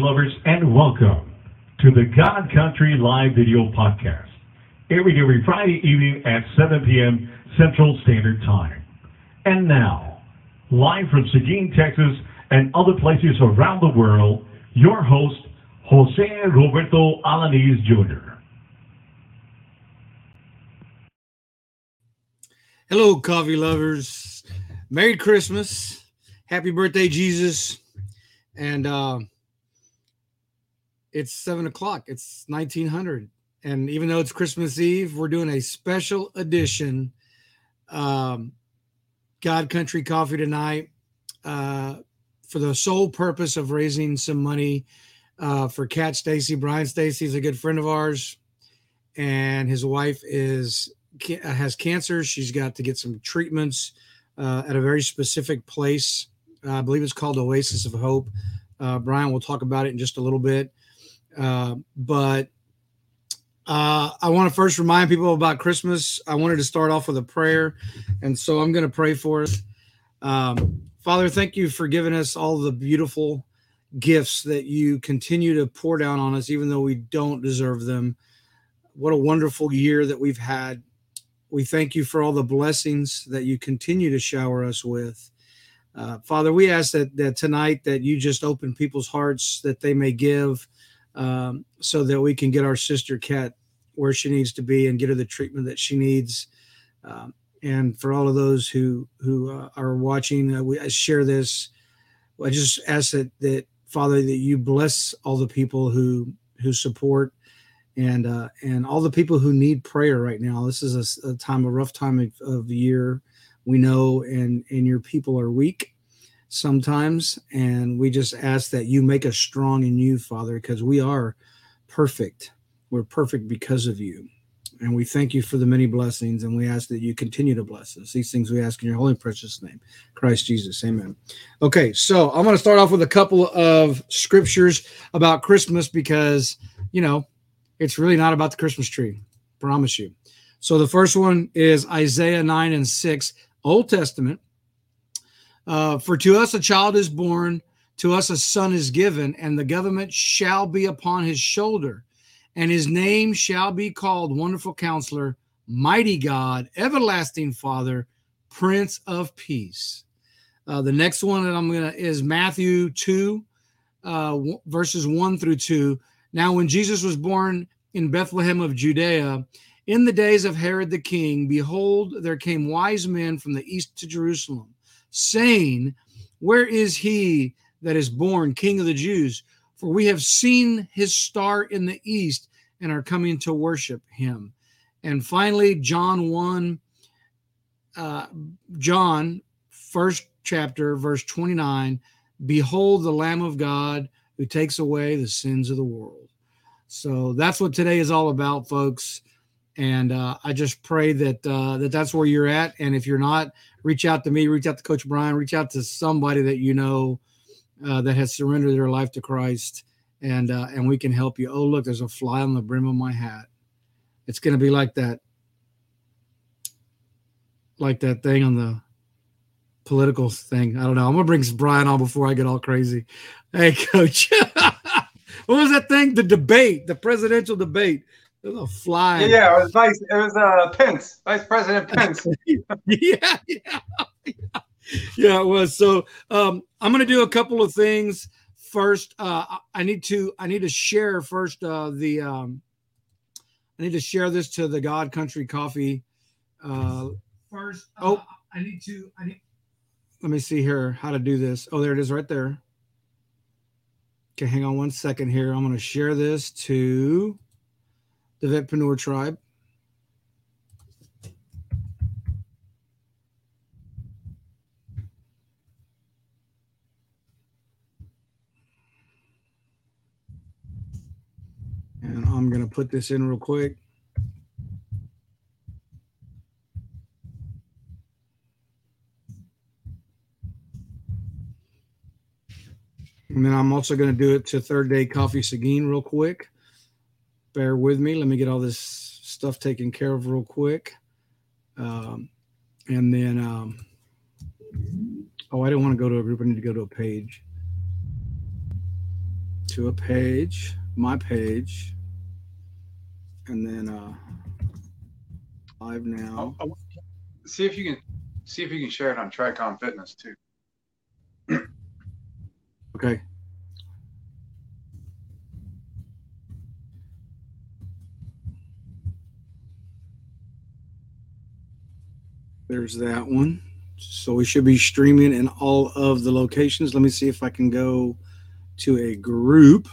Lovers, and welcome to the God Country Live Video Podcast. Every every Friday evening at 7 p.m. Central Standard Time. And now, live from Seguin, Texas, and other places around the world, your host, Jose Roberto Alanis Jr. Hello, coffee lovers. Merry Christmas. Happy birthday, Jesus. And uh, it's seven o'clock. It's 1900. And even though it's Christmas Eve, we're doing a special edition um, God Country Coffee tonight uh, for the sole purpose of raising some money uh, for Cat Stacy. Brian Stacy is a good friend of ours, and his wife is has cancer. She's got to get some treatments uh, at a very specific place. I believe it's called Oasis of Hope. Uh, Brian will talk about it in just a little bit. Uh, but uh, I want to first remind people about Christmas. I wanted to start off with a prayer, and so I'm going to pray for us. Um, Father, thank you for giving us all the beautiful gifts that you continue to pour down on us, even though we don't deserve them. What a wonderful year that we've had. We thank you for all the blessings that you continue to shower us with. Uh, Father, we ask that, that tonight that you just open people's hearts that they may give um, so that we can get our sister Kat where she needs to be and get her the treatment that she needs. Um, and for all of those who who uh, are watching, uh, we I share this. I just ask that that Father that you bless all the people who who support and uh, and all the people who need prayer right now. This is a time, a rough time of, of the year. We know, and and your people are weak sometimes, and we just ask that you make us strong in you, Father, because we are perfect. We're perfect because of you. And we thank you for the many blessings, and we ask that you continue to bless us. These things we ask in your holy and precious name, Christ Jesus. Amen. Okay, so I'm going to start off with a couple of scriptures about Christmas because, you know, it's really not about the Christmas tree. Promise you. So the first one is Isaiah 9 and 6, Old Testament. Uh, For to us a child is born, to us a son is given, and the government shall be upon his shoulder, and his name shall be called Wonderful Counselor, Mighty God, Everlasting Father, Prince of Peace. Uh, the next one that I'm gonna is Matthew 2, uh, w- verses 1 through 2. Now, when Jesus was born in Bethlehem of Judea, in the days of Herod the king, behold, there came wise men from the east to Jerusalem, saying, Where is he that is born King of the Jews? For we have seen his star in the east and are coming to worship him. And finally, John 1, uh, John, first chapter, verse 29 Behold the Lamb of God who takes away the sins of the world. So that's what today is all about, folks. And uh, I just pray that uh, that that's where you're at. And if you're not, reach out to me, reach out to Coach Brian, reach out to somebody that you know uh, that has surrendered their life to Christ, and uh, and we can help you. Oh, look, there's a fly on the brim of my hat. It's going to be like that, like that thing on the political thing. I don't know. I'm gonna bring Brian on before I get all crazy. Hey, Coach, what was that thing? The debate, the presidential debate. There's a fly. Yeah, yeah, it was Vice. It was uh, Pence, Vice President Pence. yeah, yeah, yeah, it was. So um, I'm going to do a couple of things. First, uh, I- I need to I need to share first uh, the um, I need to share this to the God Country Coffee. Uh, first, oh, I need to I need. Let me see here how to do this. Oh, there it is, right there. Okay, hang on one second here. I'm going to share this to the Vetpreneur Tribe. And I'm going to put this in real quick. And then I'm also going to do it to third day coffee Seguin real quick. Bear with me. Let me get all this stuff taken care of real quick. Um, and then, um, oh, I didn't want to go to a group. I need to go to a page. To a page, my page. And then uh, live now. Oh, oh, see if you can see if you can share it on Tricon Fitness too. Okay. There's that one. So we should be streaming in all of the locations. Let me see if I can go to a group.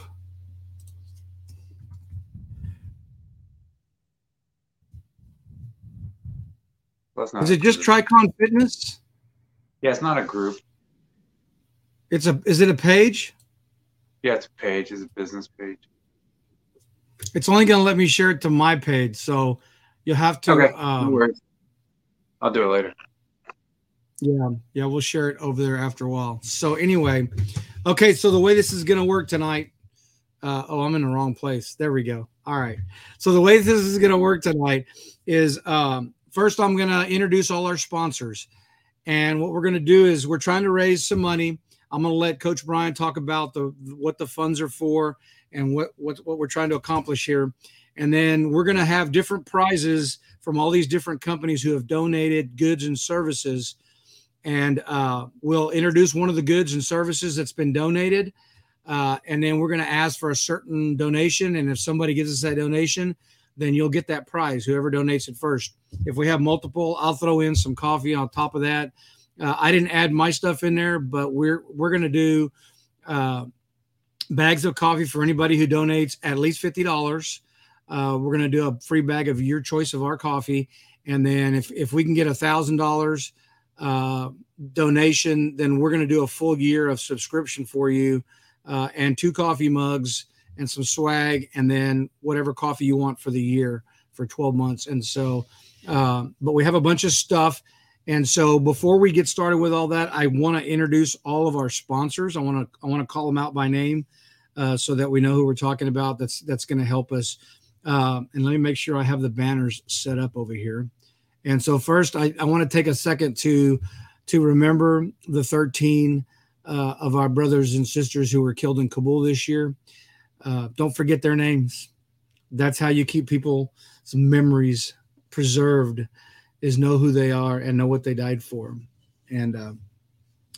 Well, not Is it just. Tricon Fitness? Yeah, it's not a group. It's a is it a page? Yeah, it's a page. It's a business page. It's only gonna let me share it to my page. So you'll have to Okay, um, no worries. I'll do it later. Yeah, yeah, we'll share it over there after a while. So anyway, okay, so the way this is gonna work tonight. Uh, oh, I'm in the wrong place. There we go. All right. So the way this is gonna work tonight is um, first I'm gonna introduce all our sponsors, and what we're gonna do is we're trying to raise some money. I'm gonna let Coach Brian talk about the what the funds are for and what what what we're trying to accomplish here, and then we're gonna have different prizes from all these different companies who have donated goods and services and uh, we'll introduce one of the goods and services that's been donated. Uh, and then we're going to ask for a certain donation. And if somebody gives us that donation, then you'll get that prize, whoever donates it first. If we have multiple, I'll throw in some coffee on top of that. Uh, I didn't add my stuff in there, but we're we're going to do uh, bags of coffee for anybody who donates at least fifty dollars. Uh, we're going to do a free bag of your choice of our coffee, and then if if we can get a thousand dollars uh, donation, then we're going to do a full year of subscription for you uh, and two coffee mugs and some swag, and then whatever coffee you want for the year for 12 months. And so, uh, but we have a bunch of stuff. And so before we get started with all that, I want to introduce all of our sponsors. I want to I want to call them out by name uh, so that we know who we're talking about. That's that's going to help us. Uh, and let me make sure I have the banners set up over here. And so first, I, I want to take a second to to remember the 13 uh, of our brothers and sisters who were killed in Kabul this year. Uh, don't forget their names. That's how you keep people's memories preserved. Is know who they are and know what they died for. And uh,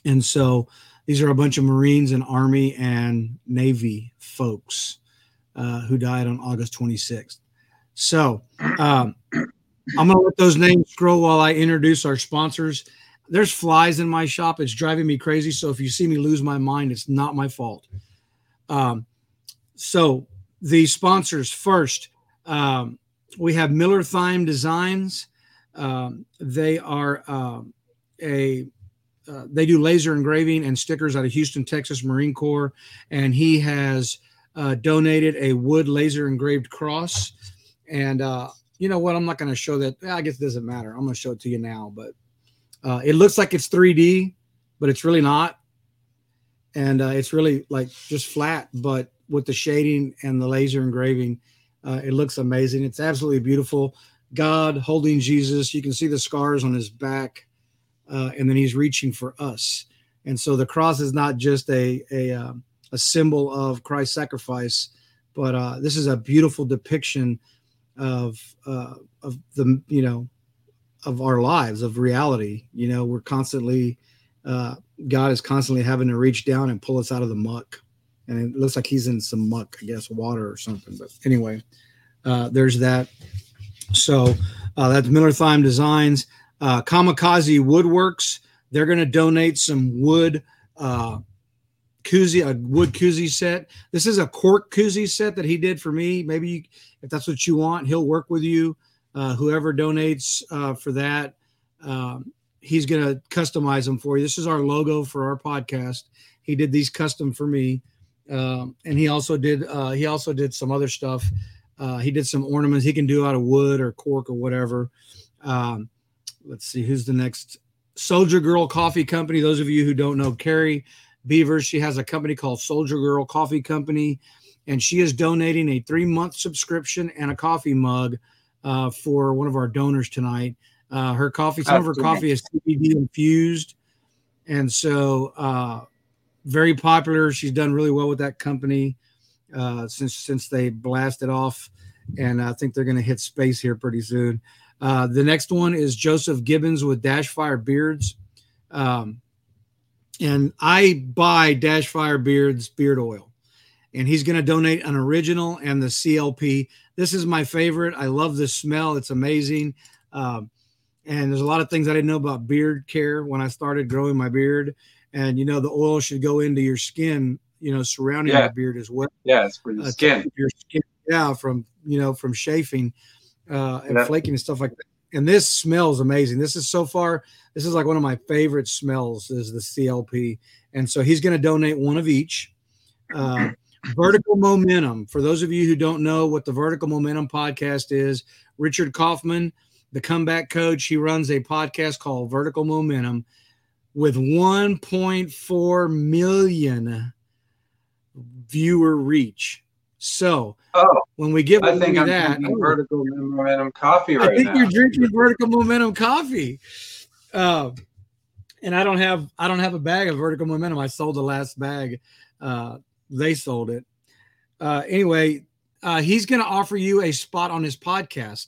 and so these are a bunch of Marines and Army and Navy folks uh, who died on August 26th. So. Um, I'm going to let those names scroll while I introduce our sponsors. There's flies in my shop. It's driving me crazy. So if you see me lose my mind, it's not my fault. Um, so the sponsors first, um, we have Miller Thyme Designs. Um, they are um, a uh, they do laser engraving and stickers out of Houston, Texas Marine Corps, and he has uh, donated a wood laser engraved cross. And uh, you know what? I'm not going to show that. I guess it doesn't matter. I'm going to show it to you now, but uh, it looks like it's 3D, but it's really not. And uh, it's really like just flat, but with the shading and the laser engraving, uh, it looks amazing. It's absolutely beautiful. God holding Jesus. You can see the scars on his back, uh, and then he's reaching for us. And so the cross is not just a a, um, a symbol of Christ's sacrifice, but uh, this is a beautiful depiction of uh, of the you know of our lives of reality. You know we're constantly uh, god is constantly having to reach down and pull us out of the muck. And it looks like he's in some muck i guess water or something but anyway uh, there's that. So uh, that's miller thyme designs. Uh, kamikaze woodworks they're going to donate some wood koozie, a wood koozie set. This is a cork koozie set that he did for me. Maybe you, if that's what you want, he'll work with you. Uh, whoever donates uh, for that, um, he's going to customize them for you. This is our logo for our podcast. He did these custom for me, um, and he also did uh, he also did some other stuff. Uh, he did some ornaments he can do out of wood or cork or whatever. Um, let's see who's the next Soldier Girl Coffee Company. Those of you who don't know, Carrie Beavers. She has a company called Soldier Girl Coffee Company, and she is donating a three month subscription and a coffee mug uh, for one of our donors tonight. Uh, her coffee, some of her coffee is CBD infused, and so uh, very popular. She's done really well with that company uh, since since they blasted off, and I think they're going to hit space here pretty soon. Uh, the next one is Joseph Gibbons with Dashfire Beards. Um, and I buy Dash Fire Beards beard oil, and he's going to donate an original and the CLP. This is my favorite. I love the smell. It's amazing. Um, and there's a lot of things I didn't know about beard care when I started growing my beard. And you know, the oil should go into your skin, you know, surrounding Yeah. your beard as well. Yeah, it's for the Uh, skin. your skin, yeah, from you know, from chafing uh, and Yeah. flaking and stuff like that. And this smells amazing. This is so far, this is like one of my favorite smells is the CLP. And so he's going to donate one of each. Uh, vertical momentum. For those of you who don't know what the vertical momentum podcast is, Richard Kaufman, the comeback coach, he runs a podcast called Vertical Momentum with 1.4 million viewer reach. So Oh, when we give I think I'm that, drinking oh, vertical momentum coffee right I think now. you're drinking vertical momentum coffee. Uh, and I don't have I don't have a bag of vertical momentum. I sold the last bag. Uh, they sold it. Uh, anyway, uh, he's going to offer you a spot on his podcast.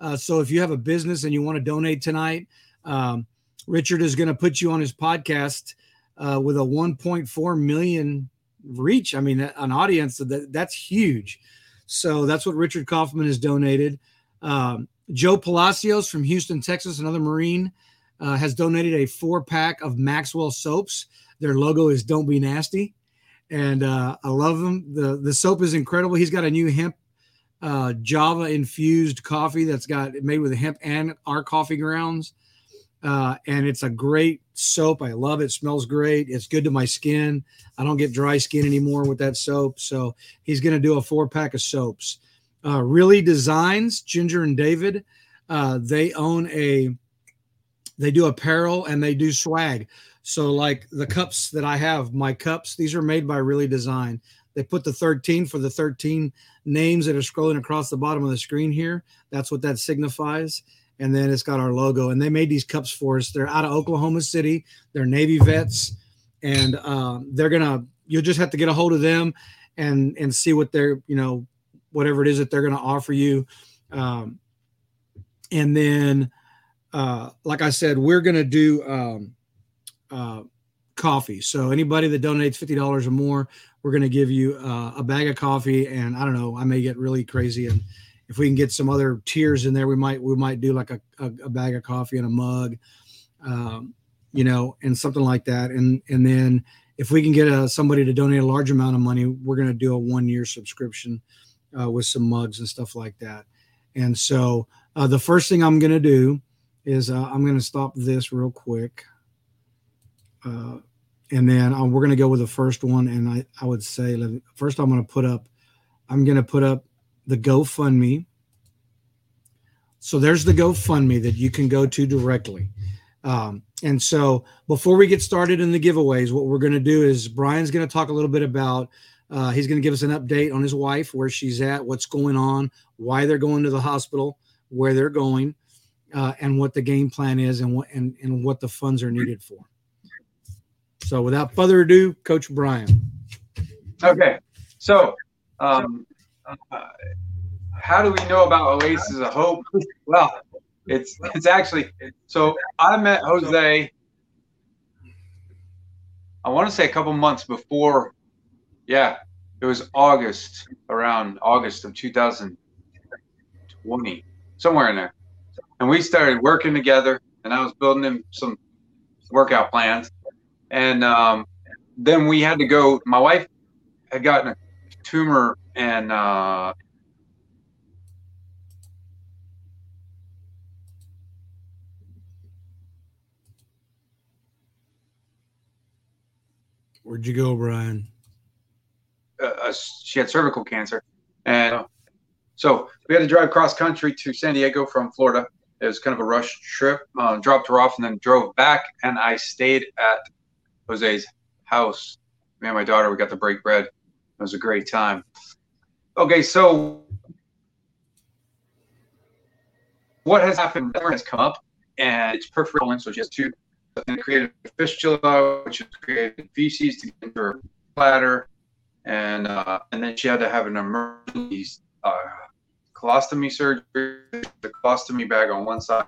Uh, so if you have a business and you want to donate tonight, um, Richard is going to put you on his podcast uh, with a 1.4 million reach. I mean, an audience that that's huge. So that's what Richard Kaufman has donated. Um, Joe Palacios from Houston, Texas, another Marine, uh, has donated a four pack of Maxwell soaps. Their logo is "Don't Be Nasty," and uh, I love them. the The soap is incredible. He's got a new hemp uh, Java infused coffee that's got made with hemp and our coffee grounds, uh, and it's a great soap. I love it. Smells great. It's good to my skin. I don't get dry skin anymore with that soap. So he's going to do a four pack of soaps. Uh, really Designs, Ginger and David, uh, they own a, they do apparel and they do swag. So like the cups that I have, my cups, these are made by Really Design. They put the 13 for the 13 names that are scrolling across the bottom of the screen here. That's what that signifies. And then it's got our logo. And they made these cups for us. They're out of Oklahoma City. They're Navy vets, and um, they're gonna. You'll just have to get a hold of them and and see what they're you know whatever it is that they're gonna offer you. Um, and then, uh, like I said, we're gonna do um, uh, coffee. So anybody that donates fifty dollars or more, we're gonna give you uh, a bag of coffee. And I don't know, I may get really crazy and if we can get some other tiers in there, we might we might do like a, a, a bag of coffee and a mug, um, you know, and something like that. And and then if we can get a, somebody to donate a large amount of money, we're going to do a one year subscription uh, with some mugs and stuff like that. And so uh, the first thing I'm going to do is uh, I'm going to stop this real quick. Uh, and then uh, we're going to go with the first one. And I, I would say, first, I'm going to put up, I'm going to put up the GoFundMe. So there's the GoFundMe that you can go to directly. Um, and so before we get started in the giveaways, what we're going to do is Brian's going to talk a little bit about, uh, he's going to give us an update on his wife, where she's at, what's going on, why they're going to the hospital, where they're going, uh, and what the game plan is and what, and, and what the funds are needed for. So without further ado, Coach Brian. Okay, so um, uh, how do we know about Oasis of Hope? Well, it's it's actually so I met Jose. I want to say a couple months before. Yeah, it was August, around August of 2020, somewhere in there, and we started working together. And I was building him some workout plans, and um, then we had to go. My wife had gotten a tumor and uh, Where'd you go, Brian? uh, uh, she had cervical cancer, and so we had to drive cross country to San Diego from Florida. It was kind of a rush trip. Uh, dropped her off and then drove back, and I stayed at Jose's house me and my daughter, we got to break bread. It was a great time. Okay, so what has happened has come up, and it's peripheral, so she has two. And created a fistula, which has created feces to get into her bladder, and uh, and then she had to have an emergency uh, colostomy surgery, the colostomy bag on one side.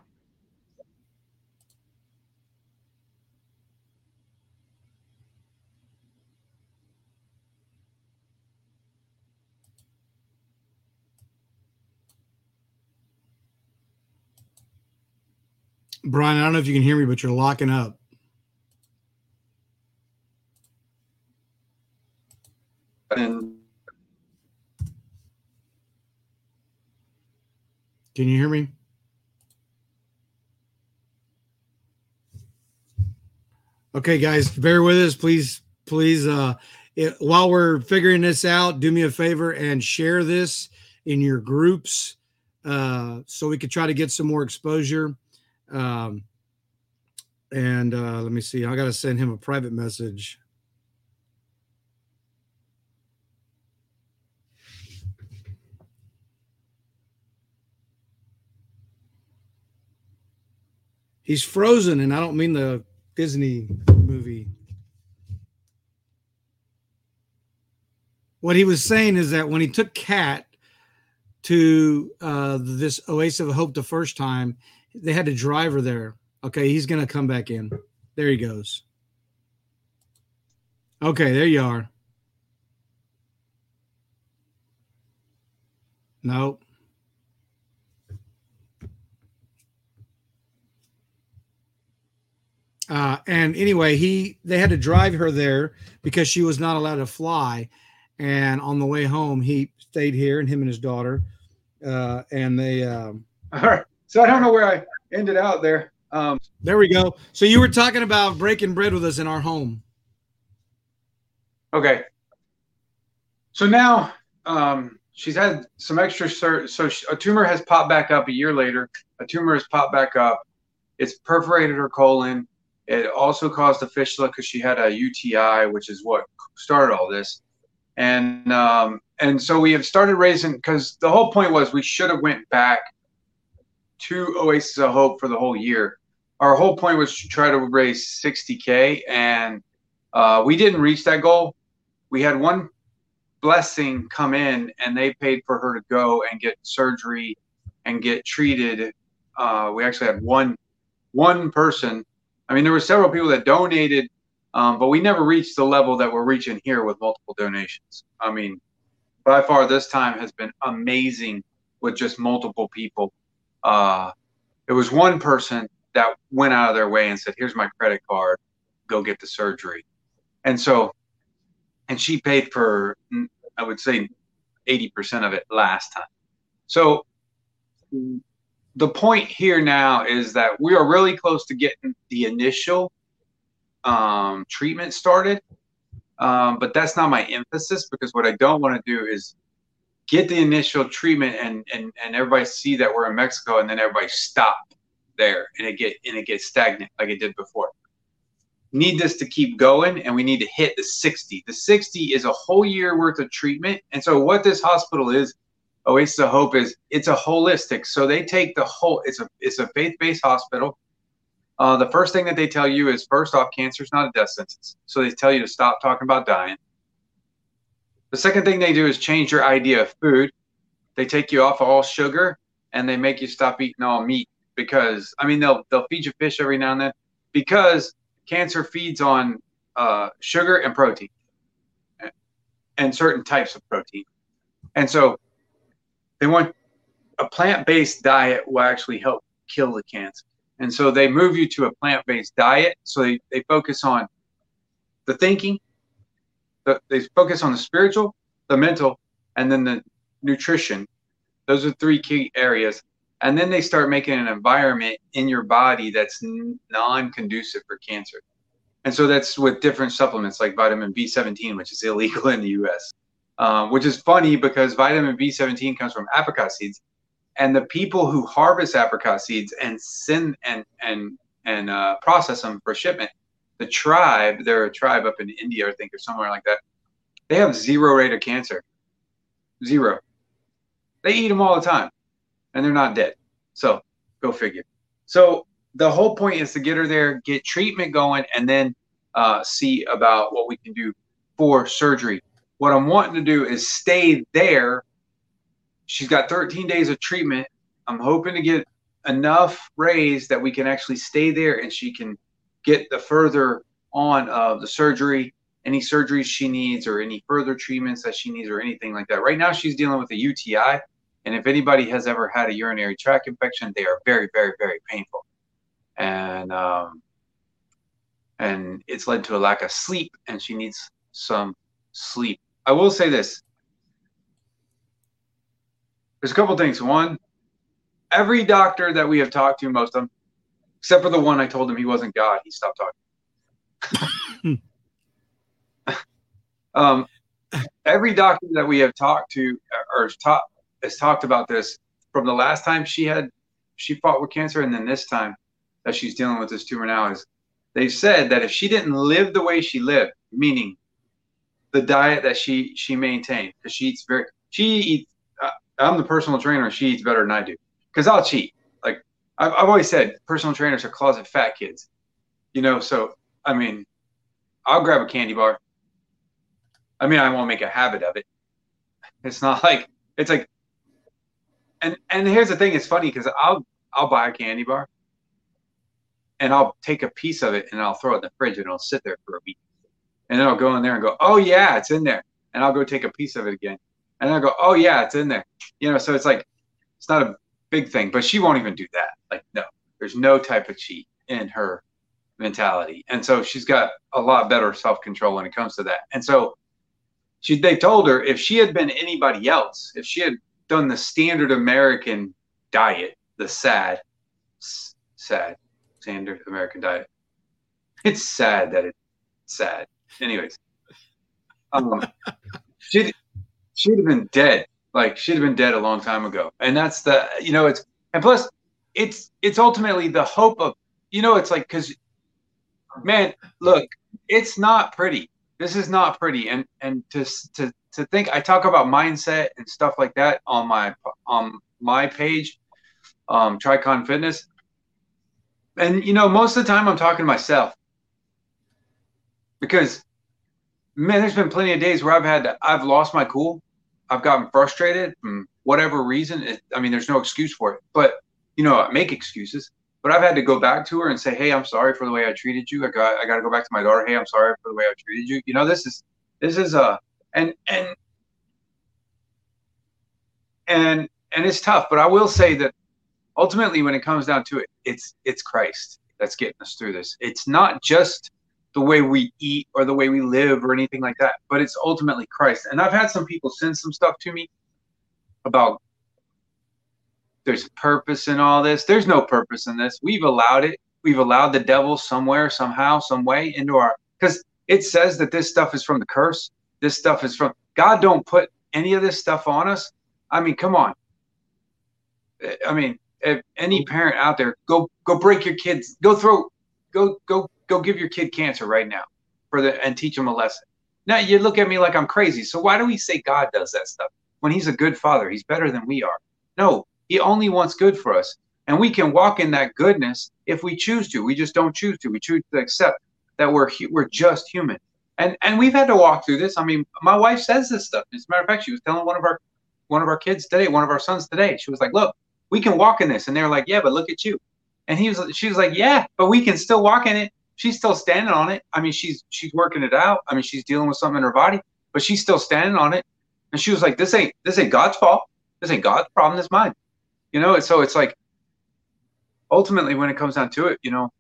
Brian, I don't know if you can hear me, but you're locking up. And Can you hear me? Okay, guys, bear with us, please. Please, uh, it, while we're figuring this out, do me a favor and share this in your groups, uh, so we could try to get some more exposure. Um, and uh, let me see. I got to send him a private message. He's frozen, and I don't mean the Disney movie. What he was saying is that when he took Cat to uh, this Oasis of Hope the first time, they had to drive her there. Okay, he's gonna come back in. There he goes. Okay, there you are. Nope. Uh, and anyway, he they had to drive her there because she was not allowed to fly. And on the way home, he stayed here, and him and his daughter, uh, and they. Um, all right, so I don't know where I ended out there. Um, there we go. So you were talking about breaking bread with us in our home. Okay. So now um, she's had some extra. Sur- so she, a tumor has popped back up a year later. A tumor has popped back up. It's perforated her colon. It also caused a fistula because she had a UTI, which is what started all this. And um, and so we have started raising because the whole point was we should have went back to Oasis of Hope for the whole year. Our whole point was to try to raise 60k, and uh, we didn't reach that goal. We had one blessing come in, and they paid for her to go and get surgery and get treated. Uh, we actually had one one person. I mean, there were several people that donated, um, but we never reached the level that we're reaching here with multiple donations. I mean, by far, this time has been amazing with just multiple people. Uh, it was one person that went out of their way and said, "Here's my credit card, go get the surgery," and so, and she paid for, I would say, eighty percent of it last time. So, the point here now is that we are really close to getting the initial um, treatment started, um, but that's not my emphasis because what I don't want to do is get the initial treatment and and and everybody see that we're in Mexico and then everybody stop there and it get and it gets stagnant like it did before. Need this to keep going and we need to hit the 60. The 60 is a whole year worth of treatment. And so what this hospital is, Oasis of Hope is it's a holistic. So they take the whole it's a it's a faith-based hospital. Uh, the first thing that they tell you is first off, cancer is not a death sentence. So they tell you to stop talking about dying. The second thing they do is change your idea of food. They take you off all sugar and they make you stop eating all meat because I mean they'll they'll feed you fish every now and then because cancer feeds on uh, sugar and protein and certain types of protein, and so they want a plant-based diet will actually help kill the cancer. And so they move you to a plant-based diet. So they, they focus on the thinking, the, they focus on the spiritual, the mental, and then the nutrition. Those are three key areas and then they start making an environment in your body that's non-conducive for cancer and so that's with different supplements like vitamin b17 which is illegal in the us um, which is funny because vitamin b17 comes from apricot seeds and the people who harvest apricot seeds and send and and and uh, process them for shipment the tribe, they're a tribe up in India, I think, or somewhere like that. They have zero rate of cancer. Zero. They eat them all the time and they're not dead. So go figure. So the whole point is to get her there, get treatment going, and then uh, see about what we can do for surgery. What I'm wanting to do is stay there. She's got 13 days of treatment. I'm hoping to get enough raised that we can actually stay there and she can get the further on of the surgery, any surgeries she needs, or any further treatments that she needs, or anything like that. Right now, she's dealing with a UTI. And if anybody has ever had a urinary tract infection, they are very, very, very painful. And um, and it's led to a lack of sleep, and she needs some sleep. I will say this. There's a couple things. One, every doctor that we have talked to, most of them, except for the one I told him he wasn't God, he stopped talking. um, every doctor that we have talked to or talk, has talked about this from the last time she had she fought with cancer and then this time that she's dealing with this tumor now is they've said that if she didn't live the way she lived, meaning the diet that she she maintained, because she eats very she eats. I'm the personal trainer. She eats better than I do because I'll cheat. Like I've, I've always said, personal trainers are closet fat kids. You know, so I mean, I'll grab a candy bar. I mean, I won't make a habit of it. It's not like it's like, and and here's the thing. It's funny because I'll I'll buy a candy bar, and I'll take a piece of it and I'll throw it in the fridge and it'll sit there for a week, and then I'll go in there and go, oh yeah, it's in there, and I'll go take a piece of it again, and I'll go, oh yeah, it's in there. You know, so it's like it's not a big thing, but she won't even do that. Like no, there's no type of cheat in her mentality, and so she's got a lot better self control when it comes to that, and so she they told her if she had been anybody else, if she had done the standard American diet, the sad, sad standard American diet. It's sad that it's sad. Anyways, um, she'd she'd have been dead. Like she'd have been dead a long time ago. And that's the you know it's and plus it's it's ultimately the hope of you know it's like because man look it's not pretty this is not pretty and and to to to think i talk about mindset and stuff like that on my on my page um tricon fitness and you know most of the time i'm talking to myself because man there's been plenty of days where i've had to, i've lost my cool i've gotten frustrated from whatever reason it, i mean there's no excuse for it but you know make excuses but I've had to go back to her and say, "Hey, I'm sorry for the way I treated you. I got I got to go back to my daughter. Hey, I'm sorry for the way I treated you. You know, this is this is a and and and and it's tough. But I will say that ultimately, when it comes down to it, it's it's Christ that's getting us through this. It's not just the way we eat or the way we live or anything like that, but it's ultimately Christ. And I've had some people send some stuff to me about there's purpose in all this. There's no purpose in this. We've allowed it. We've allowed the devil somewhere, somehow, some way into our because it says that this stuff is from the curse. This stuff is from God. Don't put any of this stuff on us. I mean, come on. I mean, if any parent out there, go go break your kids. Go throw, go go go give your kid cancer right now for the and teach them a lesson. Now you look at me like I'm crazy. So why do we say God does that stuff when He's a good Father? He's better than we are. No, he only wants good for us. And we can walk in that goodness if we choose to. We just don't choose to. We choose to accept that we're we're just human. And and we've had to walk through this. I mean, my wife says this stuff. As a matter of fact, she was telling one of our one of our kids today, one of our sons today. She was like, "Look, we can walk in this." And they're like, "Yeah, but look at you." And he was she was like, "Yeah, but we can still walk in it." She's still standing on it. I mean, she's she's working it out. I mean, she's dealing with something in her body, but she's still standing on it. And she was like, "This ain't this ain't God's fault. This ain't God's problem. This mine." you know And so it's like ultimately when it comes down to it you know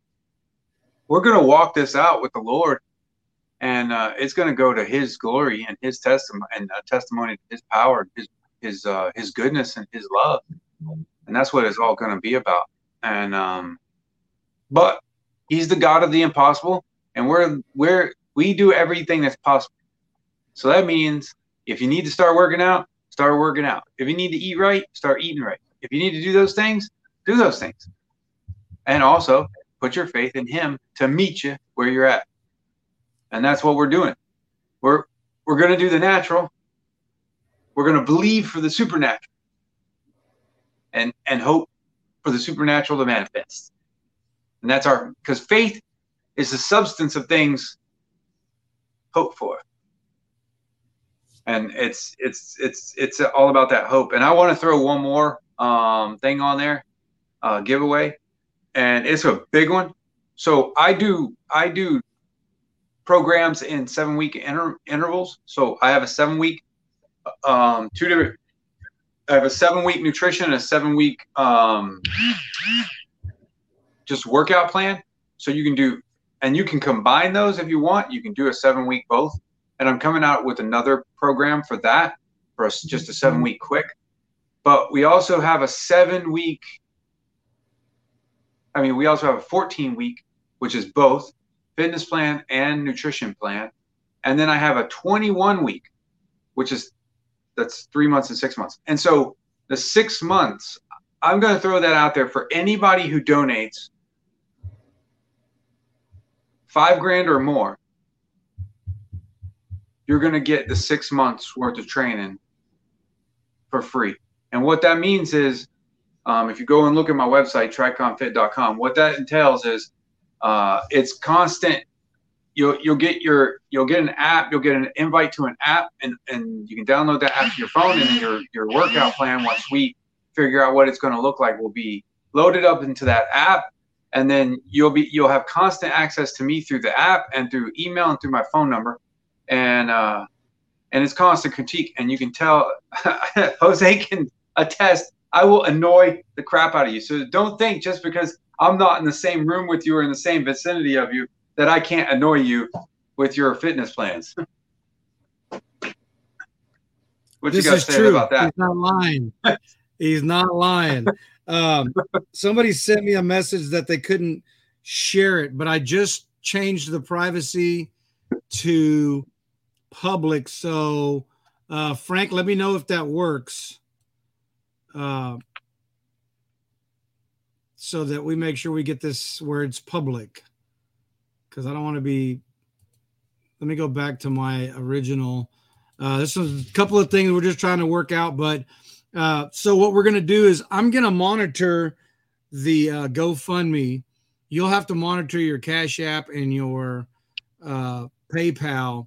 we're to walk this out with the lord and uh, it's to go to his glory and his testimony and uh, testimony his power his his uh, his goodness and his love and that's what it's all going to be about and um but he's the god of the impossible and we're we're we do everything that's possible so that means if you need to start working out start working out if you need to eat right start eating right if you need to do those things, do those things. And also put your faith in Him to meet you where you're at. and that's what we're doing. We're we're going to do the natural. We're going to believe for the supernatural, and and hope for the supernatural to manifest. And that's our because faith is the substance of things hoped for. And it's it's it's it's all about that hope. And I want to throw one more um, thing on there, uh, giveaway, and it's a big one. So I do I do programs in seven week inter- intervals. So I have a seven week, um, two different. I have a seven week nutrition and a seven week um, just workout plan. So you can do, and you can combine those if you want. You can do a seven week both. And I'm coming out with another program for that, for us just a seven week quick. But we also have a seven week. I mean, we also have a 14 week, which is both fitness plan and nutrition plan. And then I have a 21 week, which is that's three months and six months. And so the six months, I'm going to throw that out there for anybody who donates five grand or more. You're going to get the six months worth of training for free. And what that means is, um, if you go and look at my website, triconfit.com, what that entails is uh, it's constant. You'll you'll get your you'll get an app. You'll get an invite to an app, and and you can download that app to your phone, and your your workout plan once we figure out what it's going to look like will be loaded up into that app, and then you'll be you'll have constant access to me through the app and through email and through my phone number, and uh, and it's constant critique, and you can tell Jose can attest. I will annoy the crap out of you. So don't think just because I'm not in the same room with you or in the same vicinity of you that I can't annoy you with your fitness plans. what this you is say true. about that? He's not lying. He's not lying. Um, somebody sent me a message that they couldn't share it, but I just changed the privacy to public. So, uh, Frank, let me know if that works. Uh, so that we make sure we get this where it's public because I don't want to be. Let me go back to my original. Uh, this is a couple of things we're just trying to work out, but uh, so what we're going to do is I'm going to monitor the uh, GoFundMe. You'll have to monitor your Cash App and your uh, PayPal,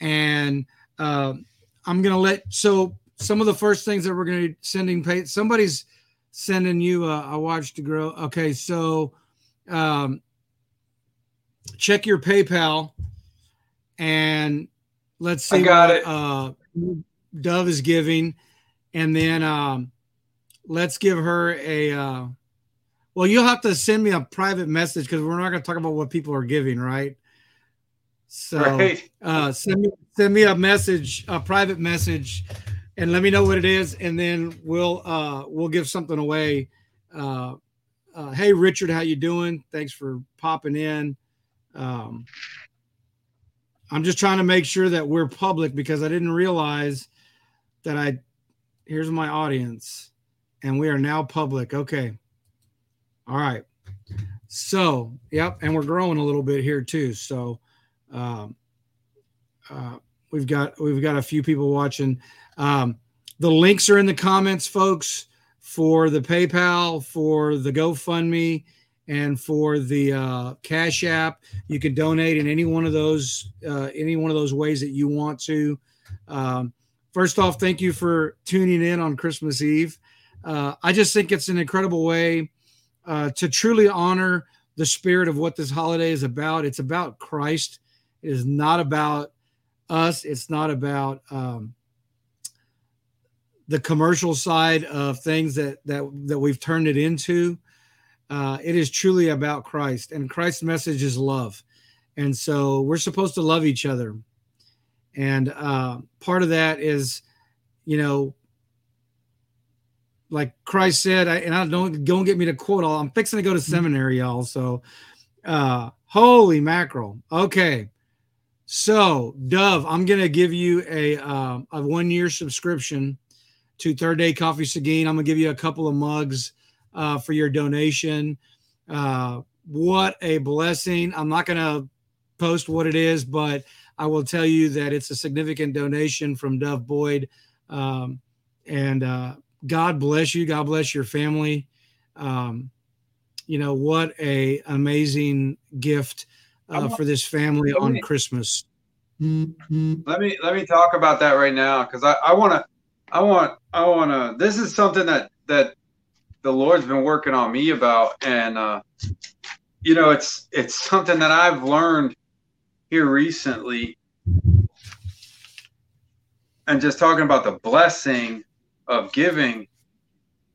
and uh, I'm going to let. So some of the first things that we're going to be sending pay. Somebody's sending you a, watch to grow. Okay, so um, check your PayPal and let's see I got what it. Uh, Dove is giving, and then um, let's give her a. Uh, well, you'll have to send me a private message because we're not going to talk about what people are giving, right? So Right. uh, send me send me a message, a private message, and let me know what it is, and then we'll uh, we'll give something away. Uh, uh, hey, Richard, how you doing? Thanks for popping in. Um, I'm just trying to make sure that we're public because I didn't realize that I. Here's my audience, and we are now public. Okay. All right. So, yep, and we're growing a little bit here too. So, um, uh, we've got we've got a few people watching. Um, the links are in the comments, folks, for the PayPal, for the GoFundMe, and for the uh, Cash App. You can donate in any one of those uh, any one of those ways that you want to. Um, first off, thank you for tuning in on Christmas Eve. Uh, I just think it's an incredible way uh, to truly honor the spirit of what this holiday is about. It's about Christ. It is not about us. It's not about um, the commercial side of things that that that we've turned it into. Uh, it is truly about Christ, and Christ's message is love, and so we're supposed to love each other. And uh, part of that is, you know, like Christ said, I, and I don't don't get me to quote all. I'm fixing to go to seminary, y'all. So, uh, holy mackerel. Okay, so Dove, I'm gonna give you a uh, a one year subscription to Third Day Coffee Seguin. I'm gonna give you a couple of mugs uh, for your donation. Uh, what a blessing! I'm not gonna post what it is, but I will tell you that it's a significant donation from Dove Boyd. Um, and uh, God bless you. God bless your family. Um, you know what a amazing gift uh, for this family on Christmas. Let me let me talk about that right now because I, I want to I want I want to. This is something that that the Lord's been working on me about, and uh, you know, it's it's something that I've learned here recently, and just talking about the blessing of giving.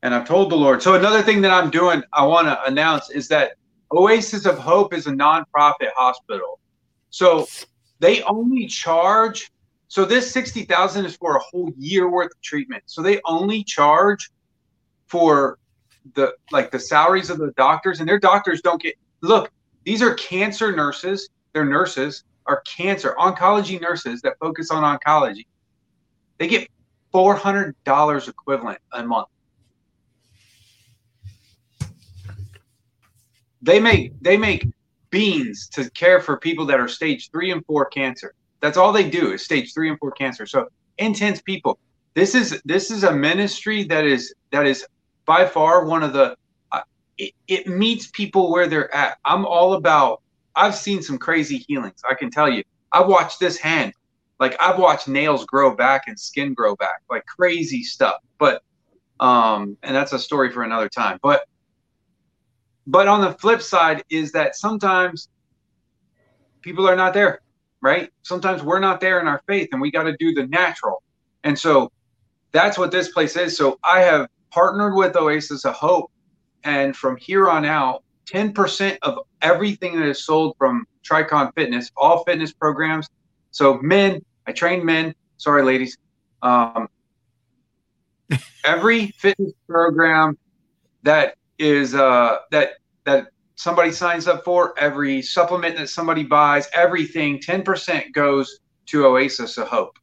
And I've told the Lord. So another thing that I'm doing, I want to announce is that Oasis of Hope is a nonprofit hospital. So they only charge so this 60,000 is for a whole year worth of treatment. So they only charge for the like the salaries of the doctors and their doctors don't get look, these are cancer nurses, their nurses are cancer oncology nurses that focus on oncology. They get $400 equivalent a month. They make they make beans to care for people that are stage 3 and 4 cancer. That's all they do is stage three and four cancer. So intense people. This is this is a ministry that is that is by far one of the. Uh, it, it meets people where they're at. I'm all about. I've seen some crazy healings. I can tell you. I've watched this hand, like I've watched nails grow back and skin grow back, like crazy stuff. But um, and that's a story for another time. But but on the flip side is that sometimes people are not there right? Sometimes we're not there in our faith and we got to do the natural. And so that's what this place is. So I have partnered with Oasis of Hope. And from here on out, 10% of everything that is sold from Tricon Fitness, all fitness programs. So men, I train men. Sorry, ladies. Um, every fitness program that is uh, that that somebody signs up for, every supplement that somebody buys, everything, 10% goes to Oasis of Hope.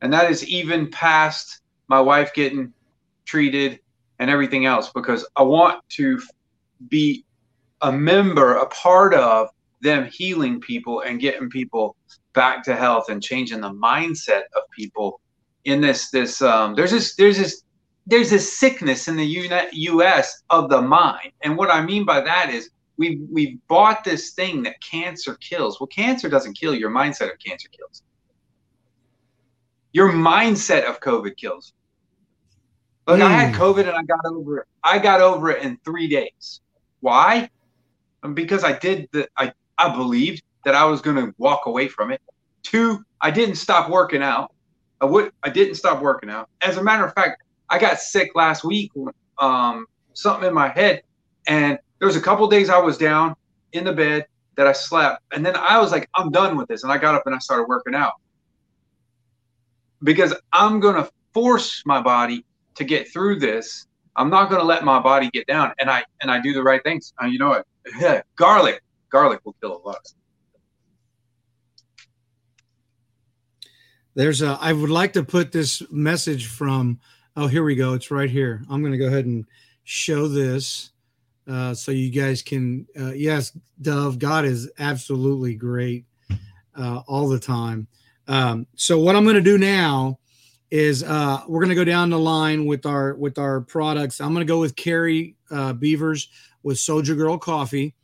And that is even past my wife getting treated and everything else because I want to be a member, a part of them healing people and getting people back to health and changing the mindset of people in this this um there's this there's this there's this sickness in the U.S. of the mind, and what I mean by that is we we've bought this thing that cancer kills. Well, cancer doesn't kill. Your mindset of cancer kills. Your mindset of COVID kills. Look, mm. I had hmm. COVID and I got over it. I got over it in three days. Why? Because I did the I I believed that I was going to walk away from it. Two, I didn't stop working out. I would I didn't stop working out. As a matter of fact, I got sick last week. Um, something in my head, and there was a couple days I was down in the bed that I slept, and then I was like, I'm done with this, and I got up and I started working out because I'm gonna force my body to get through this. I'm not gonna let my body get down, and I and I do the right things. Uh, you know what? garlic, garlic will kill a lot. There's a. I would like to put this message from Oh, here we go. It's right here. I'm going to go ahead and show this uh, so you guys can. Uh, yes, Dove, God is absolutely great uh, all the time. Um, so what I'm going to do now is uh, we're going to go down the line with our with our products. I'm going to go with Carrie uh, Beavers with Soldier Girl Coffee.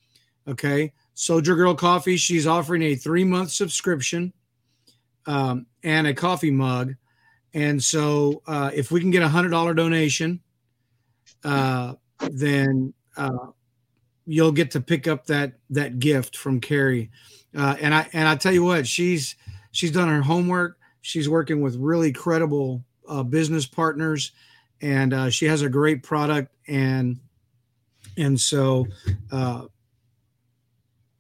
Okay, Soldier Girl Coffee. She's offering a three month subscription um, and a coffee mug and so, uh, if we can get a hundred dollar donation, uh, then uh, you'll get to pick up that that gift from Carrie. Uh, and I and I tell you what, she's she's done her homework. She's working with really credible uh, business partners, and uh, she has a great product. And and so,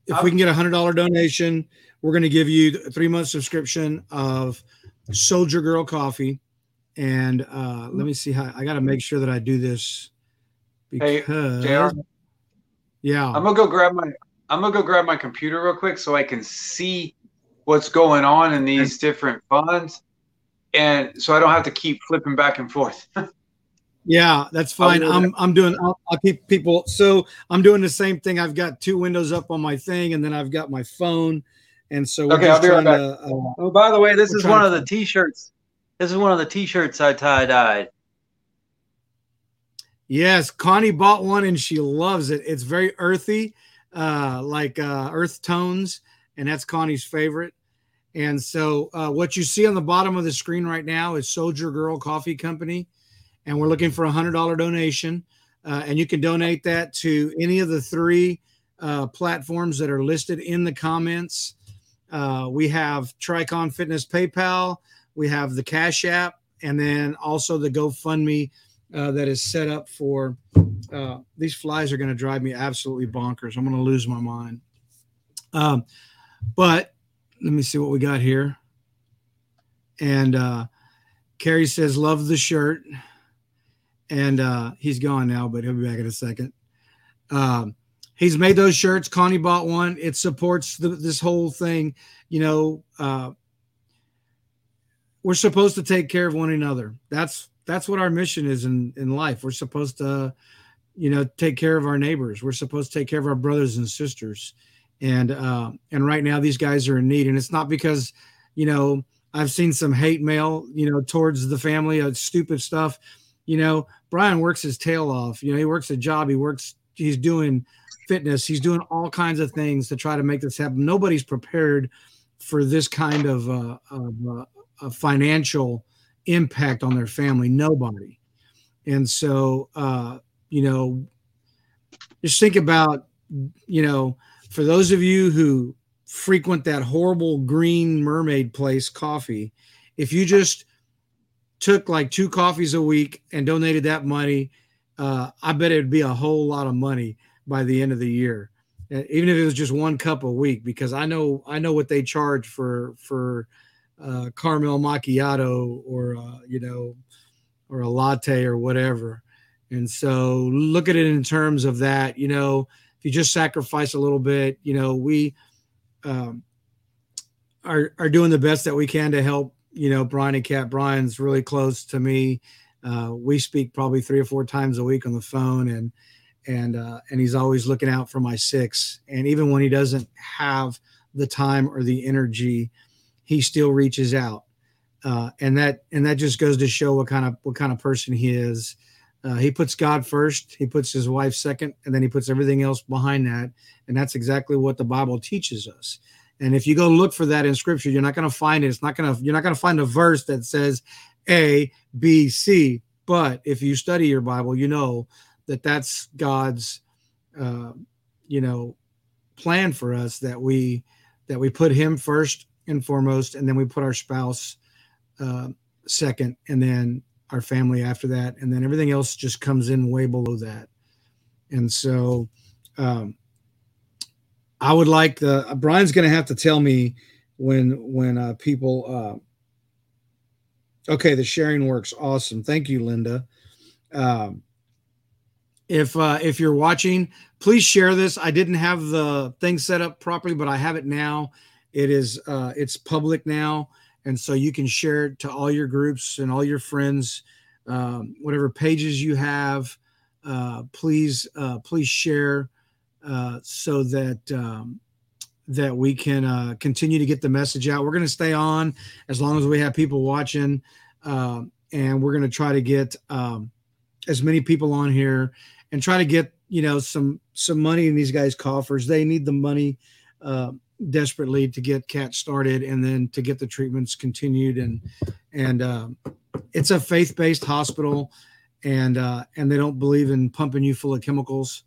if we can get a hundred dollar donation, we're going to give you a three month subscription of Soldier Girl Coffee. And uh, let me see how I got to make sure that I do this because hey, JR, yeah, I'm gonna go grab my I'm gonna go grab my computer real quick so I can see what's going on in these different funds, and so I don't have to keep flipping back and forth. Yeah, that's fine. I'll do I'm I'm doing. I'll, I'll keep people. So I'm doing the same thing. I've got two windows up on my thing, and then I've got my phone, and so we're Okay, I'll just be right trying to. Uh, Oh, by the way, this is one of the T-shirts. This is one of the T-shirts I tie dyed. yes, Connie bought one and she loves it. It's very earthy, uh, like uh, earth tones, and that's Connie's favorite. And so, uh, what you see on the bottom of the screen right now is Soldier Girl Coffee Company, and we're looking for a hundred dollar donation, uh, and you can donate that to any of the three uh, platforms that are listed in the comments. Uh, we have Tricon Fitness PayPal, we have the Cash App, and then also the GoFundMe uh, that is set up for. Uh, these flies are going to drive me absolutely bonkers. I'm going to lose my mind. Um, but let me see what we got here. And uh, Carrie says, "Love the shirt," and uh, he's gone now, but he'll be back in a second. Um, he's made those shirts. Connie bought one. It supports the, this whole thing. You know, uh, we're supposed to take care of one another. That's that's what our mission is in in life. We're supposed to, you know, take care of our neighbors. We're supposed to take care of our brothers and sisters. And uh, and right now these guys are in need, and it's not because, you know, I've seen some hate mail, you know, towards the family of stupid stuff. You know, Brian works his tail off. You know, he works a job. He works. He's doing fitness. He's doing all kinds of things to try to make this happen. Nobody's prepared for this kind of, uh, of uh, a financial impact on their family. Nobody. And so, uh, you know, just think about, you know, for those of you who frequent that horrible green mermaid place coffee, if you just took like two coffees a week and donated that money, uh, I bet it'd be a whole lot of money by the end of the year. Even if it was just one cup a week, because I know I know what they charge for for uh, caramel macchiato or uh, you know or a latte or whatever. And so look at it in terms of that. You know, if you just sacrifice a little bit, you know, we um, are are doing the best that we can to help. You know, Brian and Kat. Brian's really close to me. Uh, we speak probably three or four times a week on the phone, and and uh, and he's always looking out for my six. And even when he doesn't have the time or the energy, he still reaches out. Uh, and that and that just goes to show what kind of what kind of person he is. Uh, he puts God first, he puts his wife second, and then he puts everything else behind that. And that's exactly what the Bible teaches us. And if you go look for that in Scripture, you're not going to find it. It's not going to you're not going to find a verse that says A, B, C. But if you study your Bible, you know that that's God's, uh, you know, plan for us that we that we put Him first and foremost, and then we put our spouse uh, second, and then our family after that, and then everything else just comes in way below that. And so, um, I would like the uh, Brian's going to have to tell me when when uh, people. Uh, okay, the sharing works. Awesome, thank you, Linda. Um, if uh, if you're watching, please share this. I didn't have the thing set up properly, but I have it now. It is uh, it's public now, and so you can share it to all your groups and all your friends, um, whatever pages you have. Uh, please uh, please share uh, so that um, that we can uh, continue to get the message out. We're going to stay on as long as we have people watching, uh, and we're going to try to get um, as many people on here and try to get you know some some money in these guys' coffers. They need the money uh, desperately to get Cat started and then to get the treatments continued. And and uh, it's a faith based hospital, and uh, and they don't believe in pumping you full of chemicals.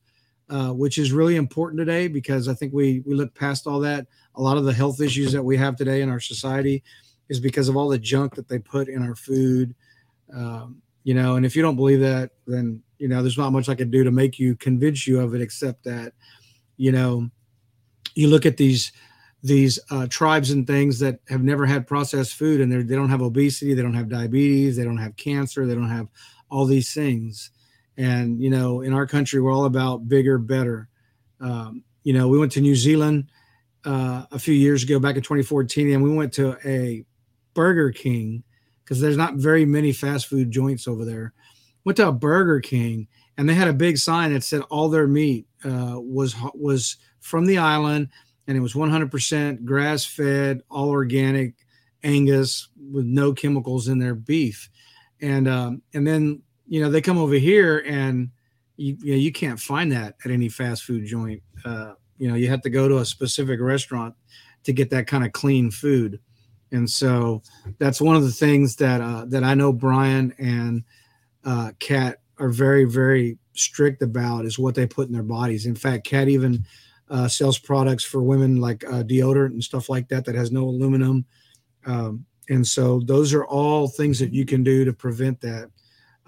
Uh, which is really important today because I think we we look past all that. A lot of the health issues that we have today in our society is because of all the junk that they put in our food. Um, you know, and if you don't believe that, then you know there's not much I can do to make you convince you of it, except that you know you look at these these uh, tribes and things that have never had processed food and they don't have obesity, they don't have diabetes, they don't have cancer, they don't have all these things. And you know in our country we're all about bigger better. Um, you know we went to new zealand uh, a few years ago back in 2014 and we went to a burger king because there's not very many fast food joints over there. Went to a Burger King and they had a big sign that said all their meat uh, was was from the island and it was 100% grass fed, all organic Angus with no chemicals in their beef. And um, and then you know they come over here and you you, know, you can't find that at any fast food joint. Uh, you know you have to go to a specific restaurant to get that kind of clean food. And so that's one of the things that uh, that I know Brian and uh, Kat are very very strict about is what they put in their bodies. In fact, Kat even uh, sells products for women like uh, deodorant and stuff like that that has no aluminum. Um, and so those are all things that you can do to prevent that.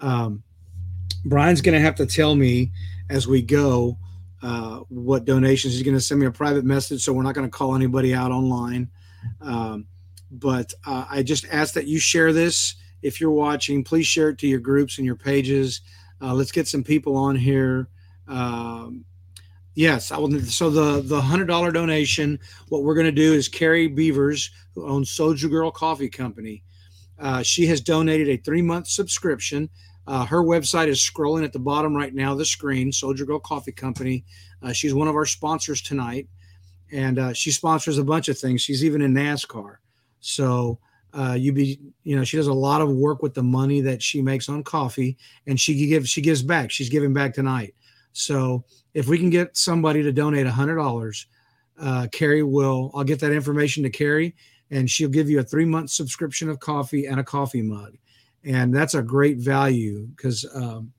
Um, Brian's going to have to tell me as we go uh, what donations. He's going to send me a private message, so we're not going to call anybody out online. Um, but uh, I just ask that you share this. If you're watching, please share it to your groups and your pages. Uh, let's get some people on here. Um, Yes, I will. So the the hundred dollar donation, what we're going to do is Carrie Beavers, who owns Soldier Girl Coffee Company. Uh, she has donated a three month subscription. Uh, her website is scrolling at the bottom right now the screen. Soldier Girl Coffee Company. Uh, she's one of our sponsors tonight, and uh, she sponsors a bunch of things. She's even in NASCAR. So uh, you be you know she does a lot of work with the money that she makes on coffee, and she gives she gives back. She's giving back tonight. So if we can get somebody to donate a hundred dollars, uh, Carrie will. I'll get that information to Carrie, and she'll give you a three month subscription of coffee and a coffee mug, and that's a great value because um,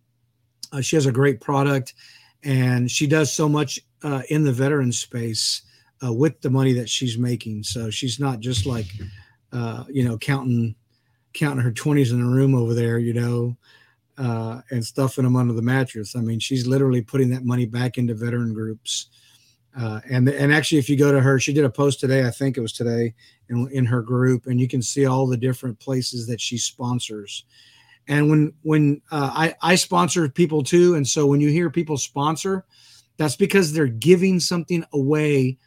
uh, she has a great product, and she does so much uh, in the veteran space uh, with the money that she's making. So she's not just like, uh, you know, counting counting her twenties in a room over there, you know uh, and stuffing them under the mattress. I mean, she's literally putting that money back into veteran groups. Uh, and and actually, if you go to her, she did a post today. I think it was today in, in her group, and you can see all the different places that she sponsors. And when when uh, I I sponsor people too, and so when you hear people sponsor, that's because they're giving something away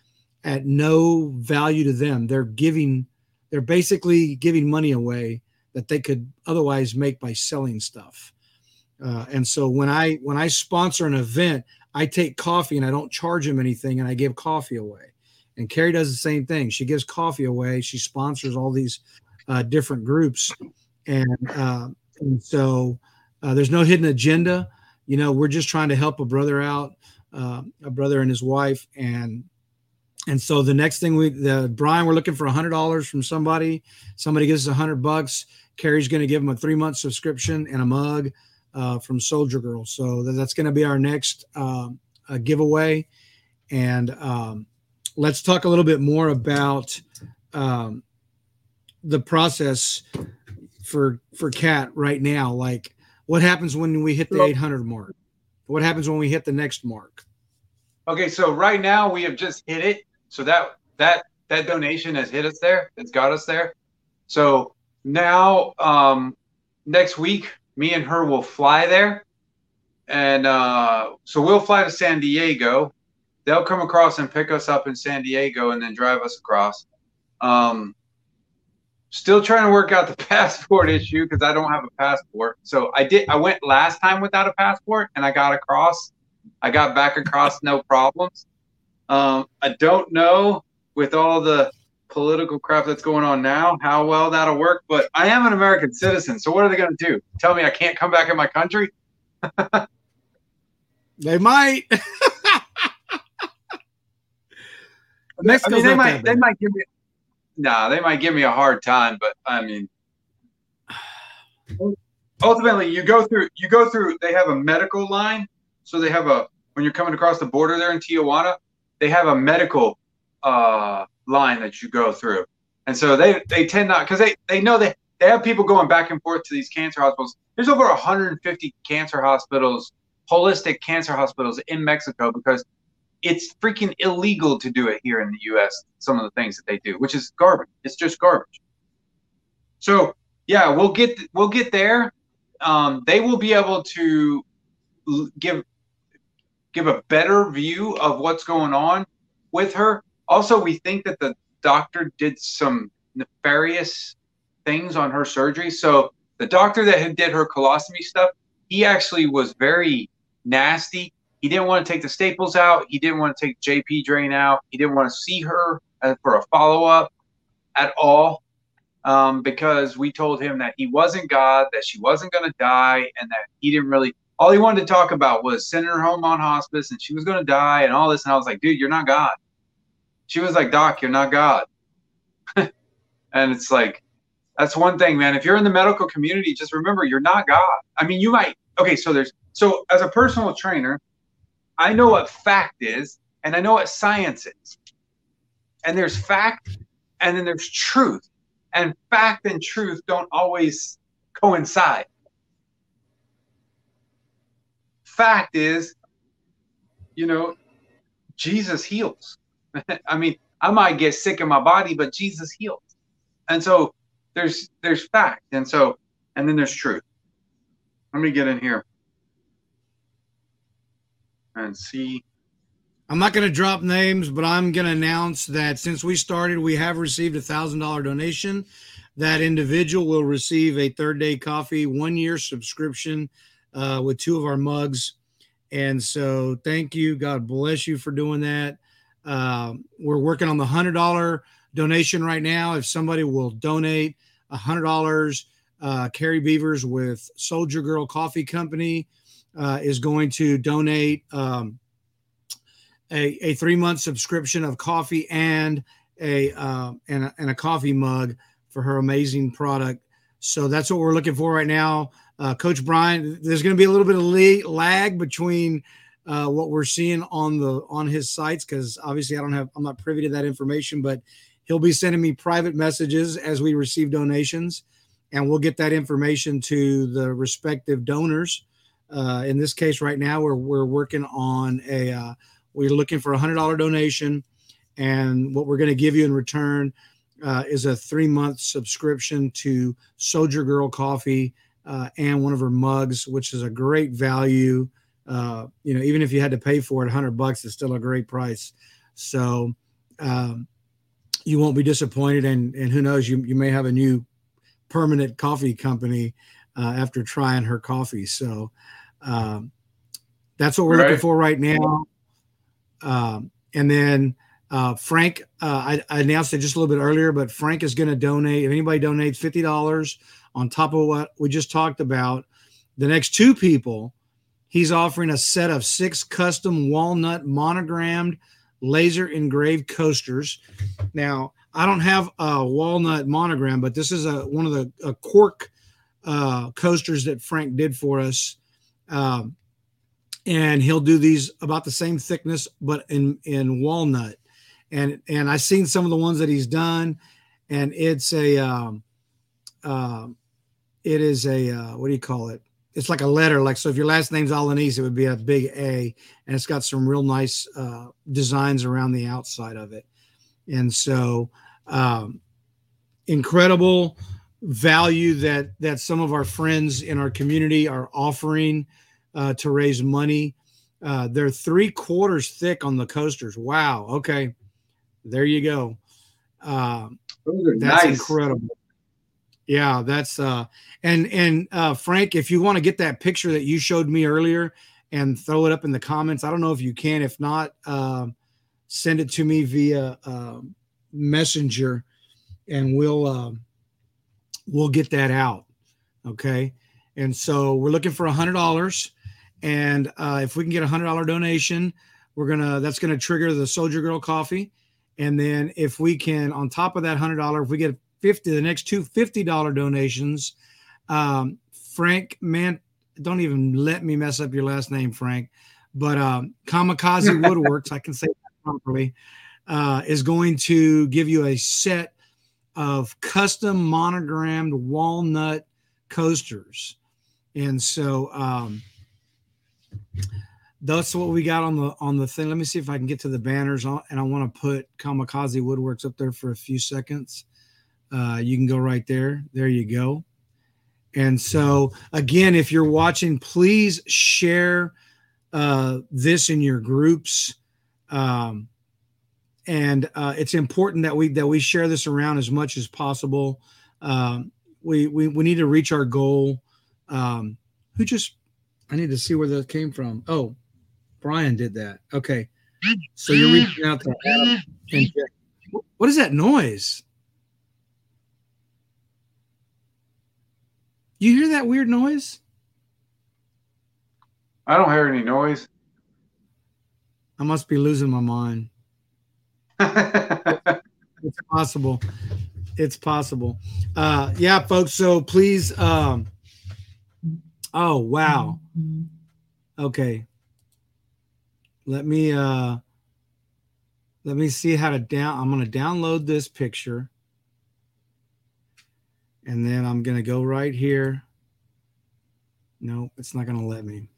at no value to them. They're giving, they're basically giving money away that they could otherwise make by selling stuff. Uh, and so when I when I sponsor an event, I take coffee and I don't charge them anything, and I give coffee away. And Carrie does the same thing. She gives coffee away. She sponsors all these uh, different groups, and uh, and so uh, there's no hidden agenda. You know, we're just trying to help a brother out, uh, a brother and his wife, and and so the next thing we the Brian, we're looking for a hundred dollars from somebody. Somebody gives us a hundred bucks. Carrie's going to give him a three month subscription and a mug uh, from Soldier Girl. So that's going to be our next uh, giveaway. And um, let's talk a little bit more about um, the process for for Cat right now. Like, what happens when we hit the 800 mark? What happens when we hit the next mark? Okay, so right now we have just hit it. So that that that donation has hit us there. It's got us there. So now um, next week me and her will fly there. And uh, so we'll fly to San Diego. They'll come across and pick us up in San Diego and then drive us across. Um, still trying to work out the passport issue because I don't have a passport. So I did. I went last time without a passport and I got across. I got back across no problems. Um, I don't know with all the political crap that's going on now, how well that'll work. But I am an American citizen, so what are they going to do? Tell me I can't come back in my country? they might. I mean, they might. They might give me. Nah, they might give me a hard time, but I mean, ultimately, you go through. You go through. They have a medical line, so they have a when you're coming across the border there in Tijuana, they have a medical uh, line that you go through. And so they, they tend not because they, they know that they have people going back and forth to these cancer hospitals. There's over 150 cancer hospitals, holistic cancer hospitals in Mexico because it's freaking illegal to do it here in the US, some of the things that they do, which is garbage. It's just garbage. So yeah, we'll get we'll get there. Um, they will be able to give give a better view of what's going on with her also, we think that the doctor did some nefarious things on her surgery. So the doctor that did her colostomy stuff, he actually was very nasty. He didn't want to take the staples out. He didn't want to take JP drain out. He didn't want to see her uh, for a follow up at all um, because we told him that he wasn't God, that she wasn't going to die, and that he didn't really. All he wanted to talk about was sending her home on hospice, and she was going to die, and all this. And I was like, dude, you're not God. She was like, Doc, you're not God. and it's like, that's one thing, man. If you're in the medical community, just remember you're not God. I mean, you might. Okay, so there's so as a personal trainer, I know what fact is, and I know what science is. And there's fact, and then there's truth and fact and truth don't always coincide. Fact is, you know, Jesus heals. I mean, I might get sick in my body, but Jesus heals. And so there's there's fact, and so and then there's truth. Let me get in here and see. I'm not going to drop names, but I'm going to announce that since we started, we have received a thousand dollar donation. That individual will receive a third day coffee one year subscription uh, with two of our mugs. And so, thank you. God bless you for doing that. Uh, we're working on the hundred dollar donation right now. If somebody will donate a hundred dollars, uh, Carrie Beavers with Soldier Girl Coffee Company uh, is going to donate. Um, a, a three month subscription of coffee and a, uh, and a and a coffee mug for her amazing product. So that's what we're looking for right now. Uh, Coach Brian, there's going to be a little bit of lag between uh, what we're seeing on the on his sites because obviously I don't have I'm not privy to that information, but he'll be sending me private messages as we receive donations, and we'll get that information to the respective donors. Uh, in this case, right now we're we're working on a uh, we're looking for a hundred dollar donation, and what we're going to give you in return uh, is a three month subscription to Soldier Girl Coffee uh, and one of her mugs, which is a great value. Uh, you know, even if you had to pay for it, hundred bucks is still a great price. So um, you won't be disappointed, and and who knows, you you may have a new permanent coffee company uh, after trying her coffee. So. Um, that's what we're right. looking for right now. Um, and then uh, Frank, uh, I, I, announced it just a little bit earlier, but Frank is going to donate. If anybody donates fifty dollars on top of what we just talked about, the next two people, he's offering a set of six custom walnut monogrammed laser engraved coasters. Now, I don't have a walnut monogram, but this is a one of the a cork uh, coasters that Frank did for us. Um, and he'll do these about the same thickness but in in walnut and and i've seen some of the ones that he's done and it's a um uh, it is a uh, what do you call it it's like a letter like so if your last name's Alanis it would be a big A and it's got some real nice uh, designs around the outside of it and so um, incredible value that that some of our friends in our community are offering uh, to raise money. Uh, they're three quarters thick on the coasters. Wow. Okay. There you go. Uh, that's nice. incredible. Yeah, that's uh and and uh Frank, if you want to get that picture that you showed me earlier and throw it up in the comments, I don't know if you can. If not, uh, send it to me via uh, messenger and we'll uh, we'll get that out. Okay. And so we're looking for a hundred dollars. And uh, if we can get a hundred dollar donation, we're gonna that's gonna trigger the Soldier Girl coffee. And then if we can, on top of that hundred dollar, if we get 50, the next two $50 donations, um, Frank, man, don't even let me mess up your last name, Frank. But um, Kamikaze Woodworks, I can say that properly, uh, is going to give you a set of custom monogrammed walnut coasters. And so um, that's what we got on the on the thing. Let me see if I can get to the banners, on, and I want to put Kamikaze Woodworks up there for a few seconds. Uh, you can go right there. There you go. And so again, if you're watching, please share uh, this in your groups. Um, and uh, it's important that we that we share this around as much as possible. Um, we, we we need to reach our goal. Um, who just I need to see where that came from. Oh, Brian did that. Okay. So you're reaching out to Adam and What is that noise? You hear that weird noise? I don't hear any noise. I must be losing my mind. It's possible. It's possible. Uh yeah, folks. So please um oh wow. Okay. Let me uh let me see how to down I'm gonna download this picture. And then I'm gonna go right here. No, it's not gonna let me.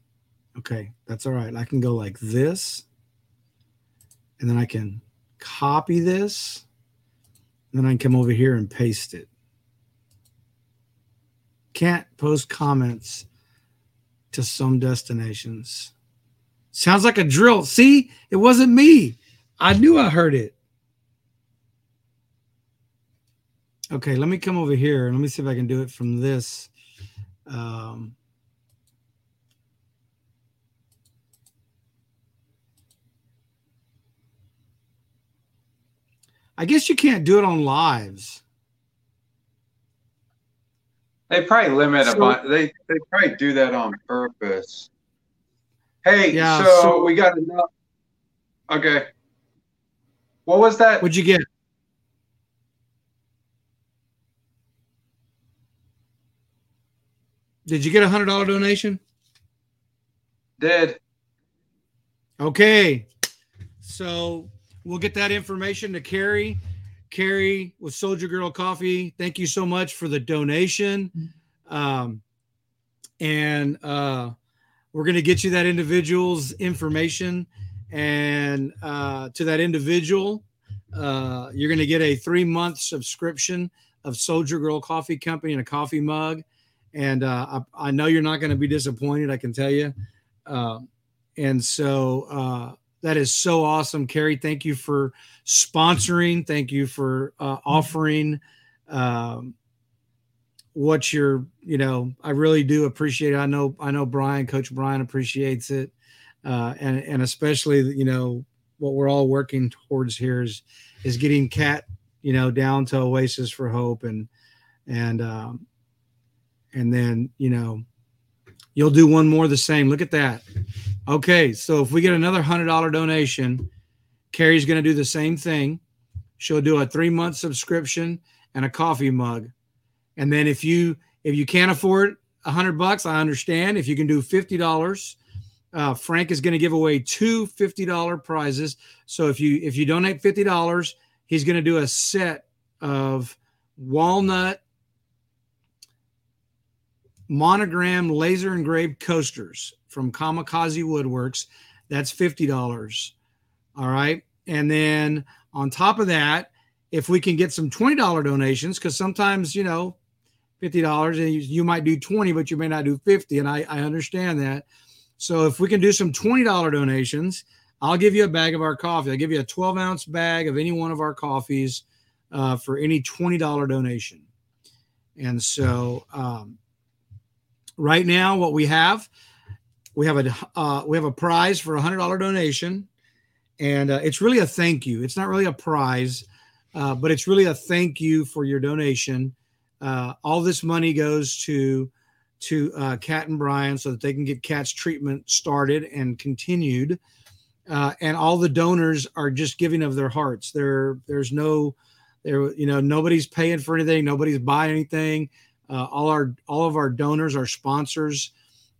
Okay, that's all right. I can go like this, and then I can copy this, and then I can come over here and paste it. Can't post comments to some destinations. Sounds like a drill. See, it wasn't me. I knew I heard it. Okay, let me come over here and let me see if I can do it from this. Um, I guess you can't do it on lives. They probably limit a So- bunch. They they probably do that on purpose. Hey, Yeah, so, so- we got enough. Okay. What was that? What'd you get? Did you get a hundred dollar donation? Did Okay. So we'll get that information to Carrie. Carrie with Soldier Girl Coffee. Thank you so much for the donation. Um, and uh, we're going to get you that individual's information. And uh, to that individual, uh, you're going to get a three month subscription of Soldier Girl Coffee Company and a coffee mug. And uh, I, I know you're not going to be disappointed, I can tell you. Uh, and so uh, that is so awesome, Carrie. Thank you for sponsoring. Thank you for uh, offering um, what you're. You know, I really do appreciate. it. I know. I know Brian, Coach Brian, appreciates it, uh, and and especially you know what we're all working towards here is is getting Cat you know down to Oasis for Hope and and um, and then you know you'll do one more the same. Look at that. Okay, so if we get another hundred dollar donation, Carrie's going to do the same thing. She'll do a three month subscription and a coffee mug. And then if you if you can't afford a hundred bucks, I understand. If you can do fifty dollars, uh, Frank is going to give away two fifty dollar prizes. So if you if you donate fifty dollars, he's going to do a set of walnut monogram laser engraved coasters from Kamikaze Woodworks. That's $50. All right. And then on top of that, if we can get some $20 donations, because sometimes, you know, $50 and you, might do 20, but you may not do 50. And I, I understand that. So if we can do some $20 donations, I'll give you a bag of our coffee. I'll give you a 12 ounce bag of any one of our coffees uh, for any $20 donation. And so, um, right now what we have we have a uh, we have a prize for a hundred dollar donation. And uh, it's really a thank you. It's not really a prize uh, but it's really a thank you for your donation. Uh, all this money goes to to uh, cat and brian so that they can get cat's treatment started and continued. Uh, and all the donors are just giving of their hearts. There there's no there you know nobody's paying for anything. Nobody's buying anything uh, all our all of our donors, our sponsors,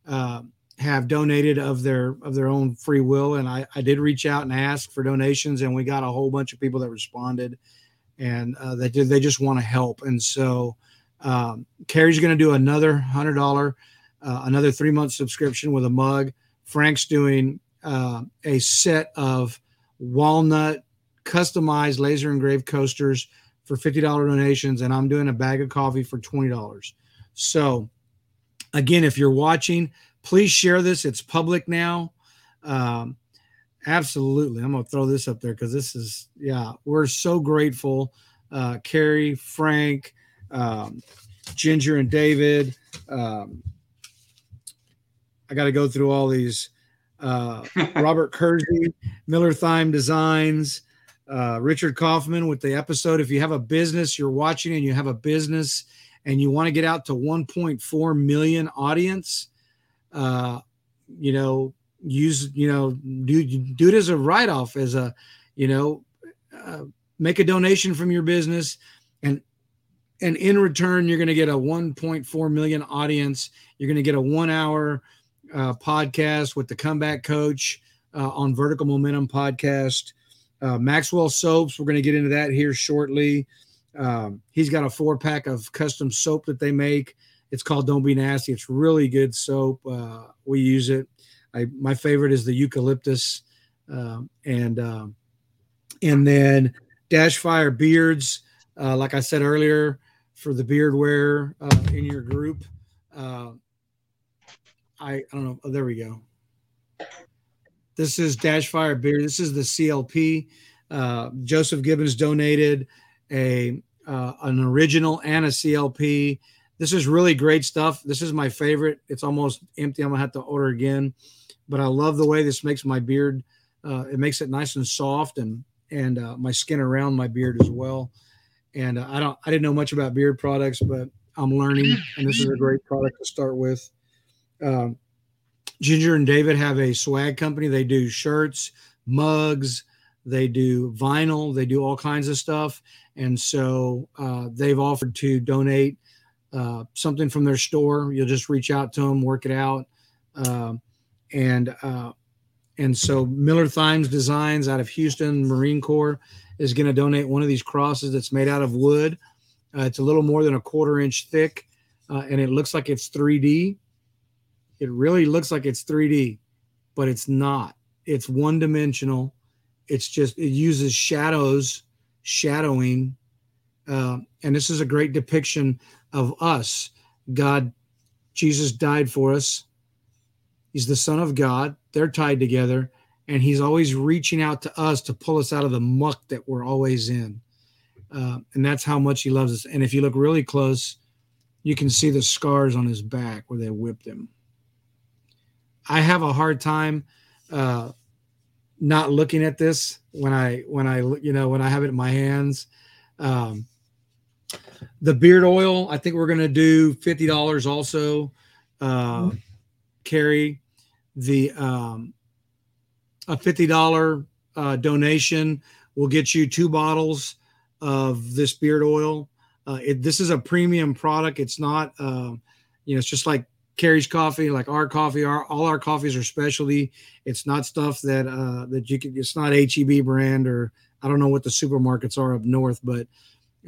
uh, have donated of their of their own free will. And I, I did reach out and ask for donations, and we got a whole bunch of people that responded, and uh, that did they just want to help. And so um, Carrie's going to do another hundred dollar, uh, another three month subscription with a mug. Frank's doing uh, a set of walnut customized laser engraved coasters for $50 donations and I'm doing a bag of coffee for $20. So again, if you're watching, please share this. It's public now. Um, absolutely. I'm going to throw this up there because this is, yeah, we're so grateful. Uh, Carrie, Frank, um, Ginger and David, um, I got to go through all these. Uh, Robert Kersey, Miller Thyme Designs, uh, Richard Kaufman with the episode. If you have a business you're watching and you have a business and you want to get out to 1.4 million audience, uh, you know, use, you know, do, do it as a write off, as a, you know, uh, make a donation from your business and and in return you're going to get a 1.4 million audience you're going to get a one hour uh, podcast with the comeback coach uh, on vertical momentum podcast uh, maxwell soaps we're going to get into that here shortly. Um, he's got a four pack of custom soap that they make. It's called don't be nasty. It's really good soap. Uh, we use it. I, my favorite is the eucalyptus um, and um, and then dash fire beards uh, like i said earlier for the beard wear uh, in your group. Uh, I, I don't know. Oh, there we go this is dash fire beard this is the clp uh, joseph gibbons donated a uh, an original and a clp this is really great stuff. This is my favorite. It's almost empty. I'm gonna have to order again but i love the way this makes my beard uh, it makes it nice and soft and and uh, my skin around my beard as well. And uh, I don't, I didn't know much about beard products, but I'm learning, and this is a great product to start with. Um, Ginger and David have a swag company. They do shirts, mugs, they do vinyl, they do all kinds of stuff. And so uh, they've offered to donate uh, something from their store. You'll just reach out to them, work it out. Um, and uh, and so Miller Thymes Designs out of Houston Marine Corps is going to donate one of these crosses that's made out of wood. Uh, it's a little more than a quarter inch thick, uh, and it looks like it's 3D. It really looks like it's 3D, but it's not. It's one dimensional. It's just, it uses shadows, shadowing. Uh, and this is a great depiction of us. God, Jesus died for us. He's the Son of God they're tied together and he's always reaching out to us to pull us out of the muck that we're always in uh, and that's how much he loves us and if you look really close you can see the scars on his back where they whipped him i have a hard time uh, not looking at this when i when i you know when i have it in my hands um, the beard oil i think we're going to do $50 also uh, Carrie the um, a fifty dollar uh, donation will get you two bottles of this beard oil. Uh, it, this is a premium product. It's not, uh, you know, it's just like Carrie's coffee, like our coffee. Our all our coffees are specialty. It's not stuff that uh, that you can. It's not HEB brand or I don't know what the supermarkets are up north, but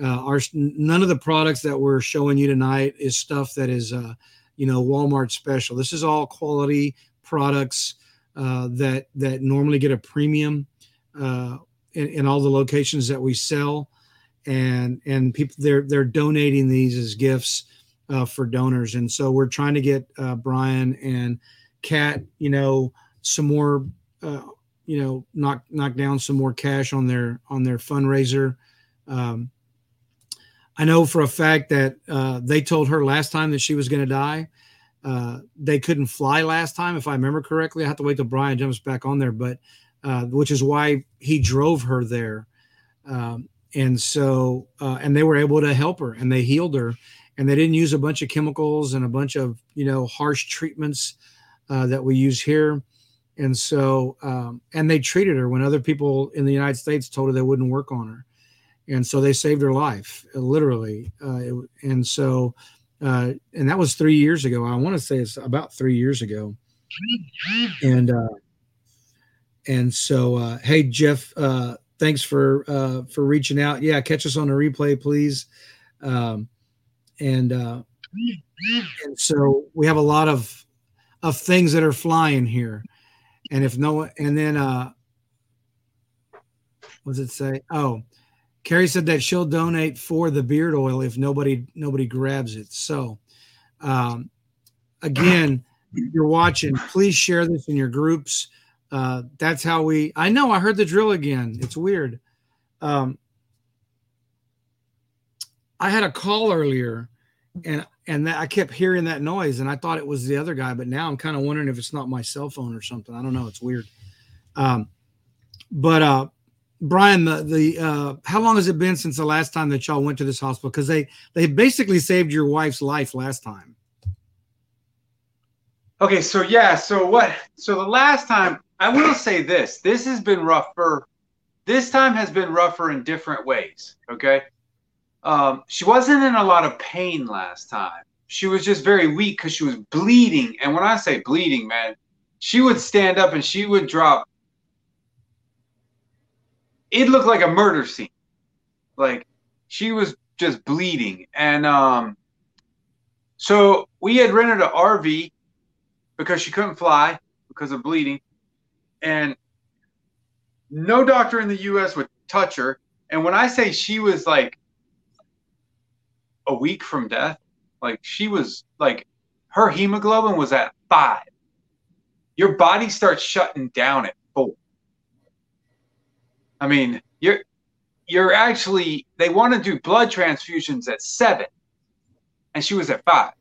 uh, our none of the products that we're showing you tonight is stuff that is, uh, you know, Walmart special. This is all quality products uh, that that normally get a premium uh, in, in, all the locations that we sell, and and people they're they're donating these as gifts uh, for donors, and so we're trying to get uh, Brian and Kat, you know, some more, uh, you know, knock knock down some more cash on their on their fundraiser. Um, I know for a fact that uh, they told her last time that she was going to die uh, they couldn't fly last time, if I remember correctly. I have to wait till Brian jumps back on there, but uh, which is why he drove her there. Um, and so, uh, and they were able to help her and they healed her and they didn't use a bunch of chemicals and a bunch of, you know, harsh treatments uh, that we use here. And so, um, and they treated her when other people in the United States told her they wouldn't work on her. And so they saved her life, literally. Uh, and so, uh, and that was three years ago. I want to say it's about three years ago. And uh, and so, uh, hey Jeff, uh, thanks for uh, for reaching out. Yeah, catch us on the replay, please. Um, and uh, and so we have a lot of of things that are flying here. And if no, and then uh, what does it say? Oh, Carrie said that she'll donate for the beard oil if nobody nobody grabs it. So, um, again, you're watching, please share this in your groups. Uh, that's how we. I know I heard the drill again. It's weird. Um, I had a call earlier, and and that, I kept hearing that noise, and I thought it was the other guy, but now I'm kind of wondering if it's not my cell phone or something. I don't know. It's weird. Um, but uh, Brian, the the uh, how long has it been since the last time that y'all went to this hospital? Because they they basically saved your wife's life last time. Okay, so yeah, so what? So the last time, I will say this: this has been rougher. This time has been rougher in different ways. Okay, um, she wasn't in a lot of pain last time. She was just very weak because she was bleeding. And when I say bleeding, man, she would stand up and she would drop. It looked like a murder scene. Like she was just bleeding. And um, so we had rented an RV because she couldn't fly because of bleeding. And no doctor in the US would touch her. And when I say she was like a week from death, like she was like her hemoglobin was at five. Your body starts shutting down at four. I mean, you're you're actually they want to do blood transfusions at seven, and she was at five.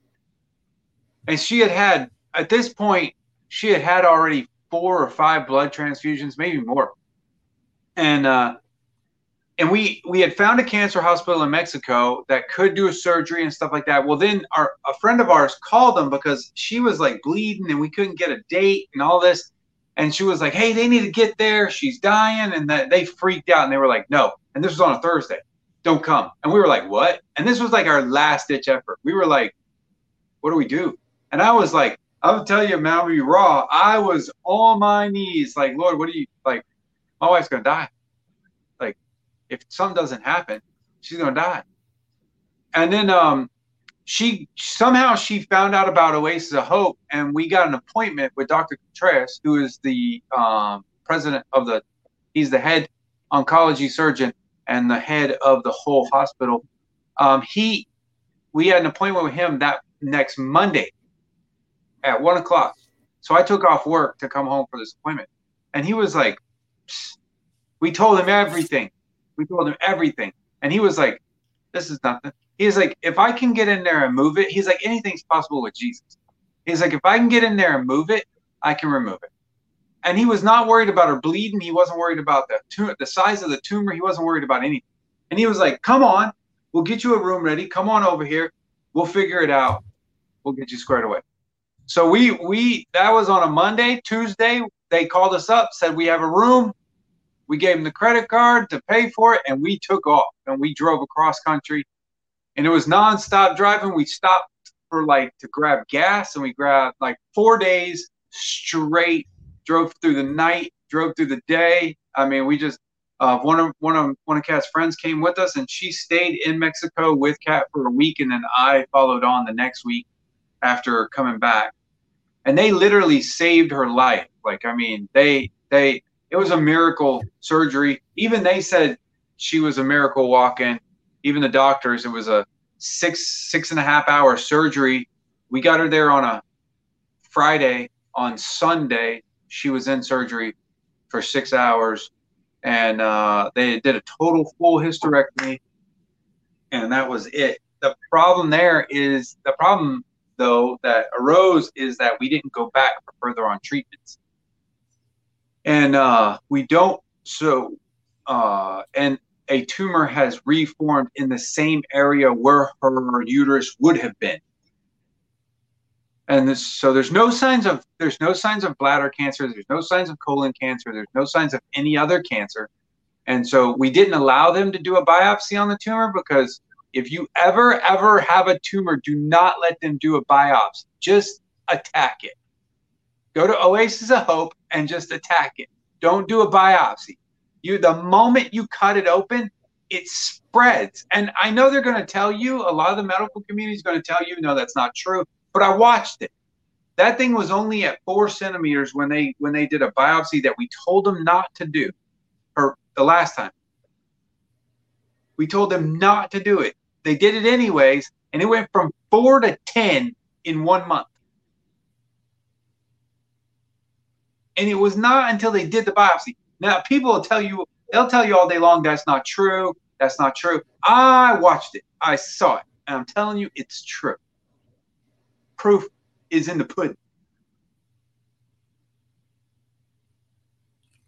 And she had had at this point she had had already four or five blood transfusions, maybe more. And uh, and we we had found a cancer hospital in Mexico that could do a surgery and stuff like that. Well, then our a friend of ours called them because she was like bleeding and we couldn't get a date and all this. And she was like, "Hey, they need to get there. She's dying." And that they freaked out and they were like, "No." And this was on a Thursday. Don't come. And we were like, "What?" And this was like our last ditch effort. We were like, "What do we do?" And I was like, "I'll tell you, man, I'll be raw. I was on my knees, like, Lord, what do you like? My wife's gonna die." If something doesn't happen, she's gonna die. And then um, she somehow she found out about Oasis of Hope, and we got an appointment with Dr. Contreras, who is the um, president of the, he's the head oncology surgeon and the head of the whole hospital. Um, he, we had an appointment with him that next Monday at one o'clock. So I took off work to come home for this appointment, and he was like, Psst. we told him everything. We told him everything. And he was like, this is nothing. He's like, if I can get in there and move it, he's like, anything's possible with Jesus. He's like, if I can get in there and move it, I can remove it. And he was not worried about her bleeding. He wasn't worried about the the size of the tumor. He wasn't worried about anything. And he was like, come on, we'll get you a room ready. Come on over here. We'll figure it out. We'll get you squared away. So we we that was on a Monday. Tuesday, they called us up, said we have a room. We gave him the credit card to pay for it, and we took off and we drove across country. And it was nonstop driving. We stopped for like to grab gas, and we grabbed like four days straight. Drove through the night, drove through the day. I mean, we just uh, one of one of one of Kat's friends came with us, and she stayed in Mexico with Kat for a week, and then I followed on the next week after coming back. And they literally saved her life. Like, I mean, they they it was a miracle surgery. Even they said she was a miracle walk-in. Even the doctors, it was a six six and a half hour surgery. We got her there on a Friday. On Sunday, she was in surgery for six hours, and uh, they did a total full hysterectomy, and that was it. The problem there is the problem though that arose is that we didn't go back for further on treatments and uh, we don't so uh, and a tumor has reformed in the same area where her uterus would have been. And this, so there's no signs of there's no signs of bladder cancer there's no signs of colon cancer there's no signs of any other cancer. And so we didn't allow them to do a biopsy on the tumor because if you ever ever have a tumor do not let them do a biopsy. Just attack it go to oasis of hope and just attack it. Don't do a biopsy. You the moment you cut it open it spreads. And i know they're going to tell you a lot of the medical community is going to tell you no that's not true but i watched it. That thing was only at four centimeters when they when they did a biopsy that we told them not to do or the last time. We told them not to do it. They did it anyways and it went from four to ten in one month and it was not until they did the biopsy now people will tell you they'll tell you all day long that's not true that's not true i watched it i saw it And I'm telling you, it's true. Proof is in the pudding.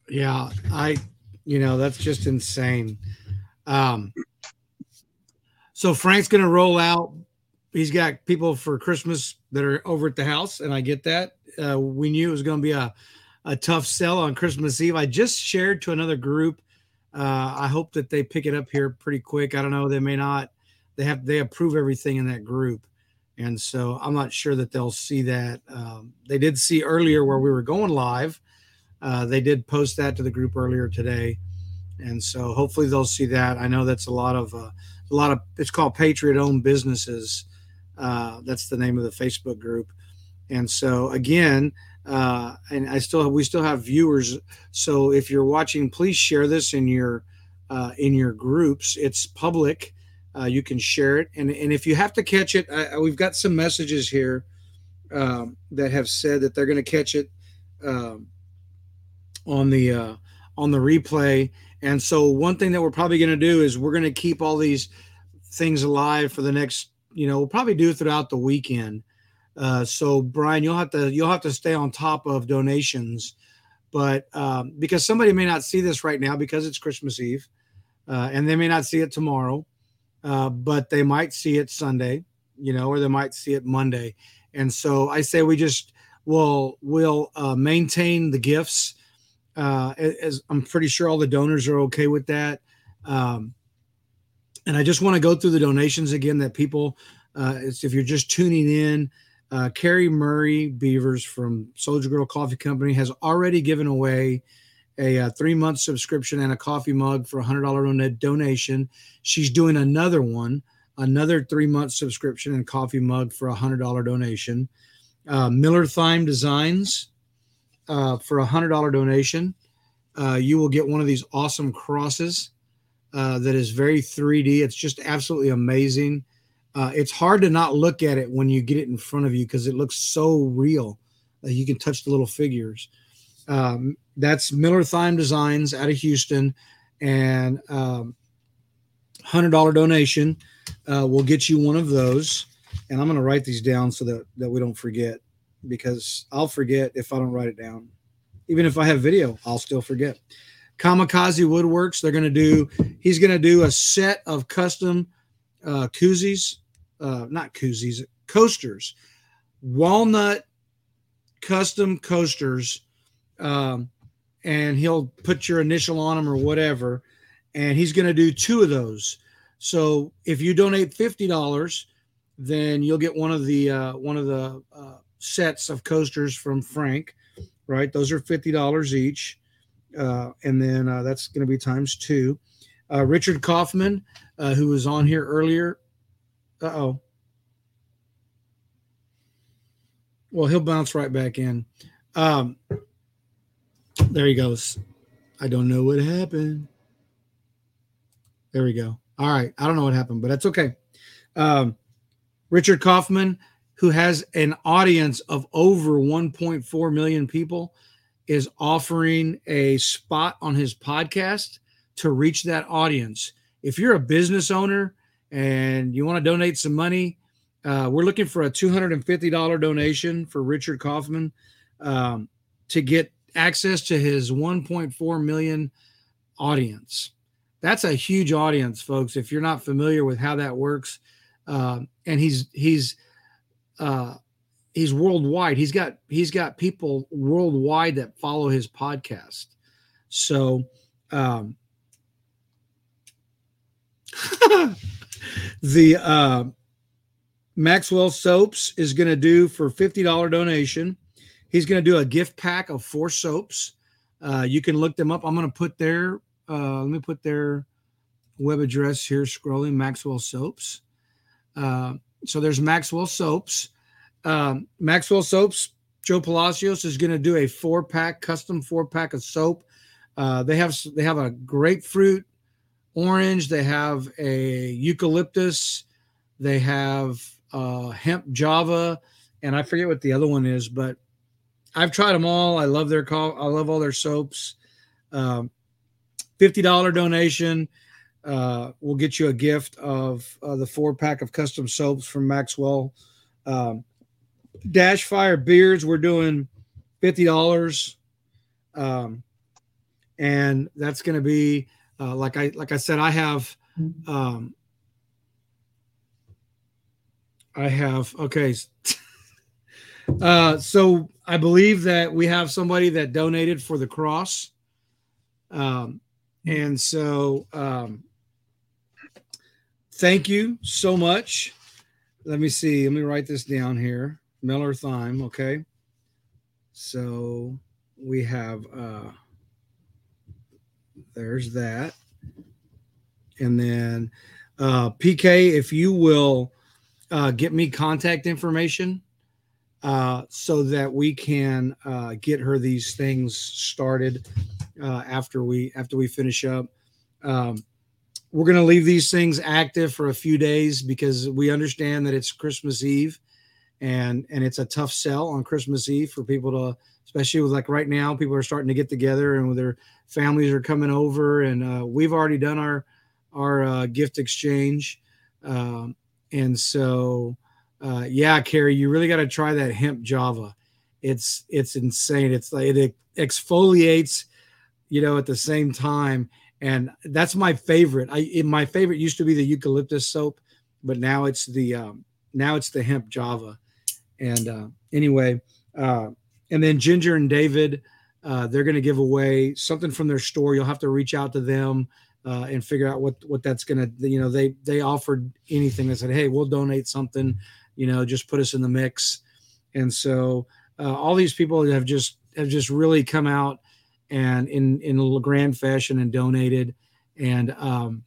Yeah, I, you know, that's just insane. Um, so Frank's to roll out. He's got people for Christmas that are over at the house, and I get that. Uh, we knew it was to be a, a tough sell on Christmas Eve. I just shared to another group. Uh, I hope that they pick it up here pretty quick. I don't know. They may not. They have they approve everything in that group, and so I'm not sure that they'll see that. Um, they did see earlier where we were going live. Uh, they did post that to the group earlier today, and so hopefully they'll see that. I know that's a lot of uh, a lot of it's called Patriot Owned Businesses. Uh, that's the name of the Facebook group, and so again, uh, and I still have, we still have viewers. So if you're watching, please share this in your uh, in your groups. It's public. Uh, you can share it, and and if you have to catch it, I, we've got some messages here um, that have said that they're going to catch it um, on the uh, on the replay. And so one thing that we're probably going to do is we're going to keep all these things alive for the next. You know, we'll probably do throughout the weekend. Uh, so Brian, you'll have to you'll have to stay on top of donations, but um, because somebody may not see this right now because it's Christmas Eve, uh, and they may not see it tomorrow, uh, but they might see it Sunday, you know, or they might see it Monday. And so I say we just will will uh, maintain the gifts. Uh, as I'm pretty sure all the donors are okay with that. Um, and I just want to go through the donations again that people, if you're just tuning in, uh, Carrie Murray Beavers from Soldier Girl Coffee Company has already given away a, uh three month subscription and a coffee mug for a hundred dollar donation. She's doing another one, another three month subscription and coffee mug for a hundred dollar donation. Uh, Miller Thyme Designs uh, for a hundred dollar donation. Uh, you will get one of these awesome crosses uh, that is very 3D. It's just absolutely amazing. Uh, it's hard to not look at it when you get it in front of you because it looks so real. Uh, you can touch the little figures. Um, that's Miller Thyme Designs out of Houston, and um, hundred dollar donation uh, will get you one of those. And I'm going to write these down so that that we don't forget, because I'll forget if I don't write it down. Even if I have video, I'll still forget. Kamikaze Woodworks, they're going to do. He's going to do a set of custom uh, koozies, uh, not koozies, coasters, walnut custom coasters, um, and he'll put your initial on them or whatever. And he's going to do two of those. So if you donate fifty dollars, then you'll get one of the uh, one of the uh, sets of coasters from Frank. Right, those are fifty dollars each, uh, and then uh, that's going to be times two. Uh, Richard Kaufman, uh, who was on here earlier. Uh oh. Well, he'll bounce right back in. Um, there he goes. I don't know what happened. There we go. All right. I don't know what happened, but that's okay. Um, Richard Kaufman, who has an audience of over 1.4 million people, is offering a spot on his podcast to reach that audience. If you're a business owner and you want to donate some money, uh, we're looking for a $250 donation for Richard Kaufman um, to get access to his 1.4 million audience. That's a huge audience, folks. If you're not familiar with how that works, uh, and he's he's uh, he's worldwide. He's got he's got people worldwide that follow his podcast. So um, the uh, Maxwell Soaps is going to do for fifty dollar donation. He's going to do a gift pack of four soaps. Uh, you can look them up. I'm going to put their uh, let me put their web address here. Scrolling Maxwell Soaps. Uh, so there's Maxwell Soaps. Um, Maxwell Soaps. Joe Palacios is going to do a four pack, custom four pack of soap. Uh, they have they have a grapefruit orange. They have a eucalyptus. They have uh, hemp java, and I forget what the other one is, but I've tried them all. I love their call. I love all their soaps. Um, Fifty dollar donation. uh, we'll get you a gift of uh, the four pack of custom soaps from Maxwell. Um, Dash Fire beers, we're doing fifty dollars, um, and that's going to be uh, like I like I said, I have. Um, I have okay. Uh, so I believe that we have somebody that donated for the cross. Um, and so um, thank you so much. Let me see. Let me write this down here. Miller Thyme. Okay. So we have uh there's that. And then uh PK, if you will uh get me contact information uh, so that we can uh, get her these things started uh, after we after we finish up. Um, we're going to leave these things active for a few days because we understand that it's Christmas Eve, and and it's a tough sell on Christmas Eve for people to, especially with like right now, people are starting to get together and with their families are coming over, and uh, we've already done our our uh, gift exchange, um, and so uh, yeah, Carrie, you really got to try that hemp Java. It's it's insane. It's like it exfoliates, you know, at the same time, and that's my favorite. I my favorite used to be the eucalyptus soap, but now it's the um, now it's the hemp Java. And uh, anyway, uh, and then Ginger and David, uh, they're going to give away something from their store. You'll have to reach out to them uh, and figure out what what that's going to. You know, they they offered anything. They said, hey, we'll donate something you know just put us in the mix and so uh, all these people have just have just really come out and in in a grand fashion and donated and um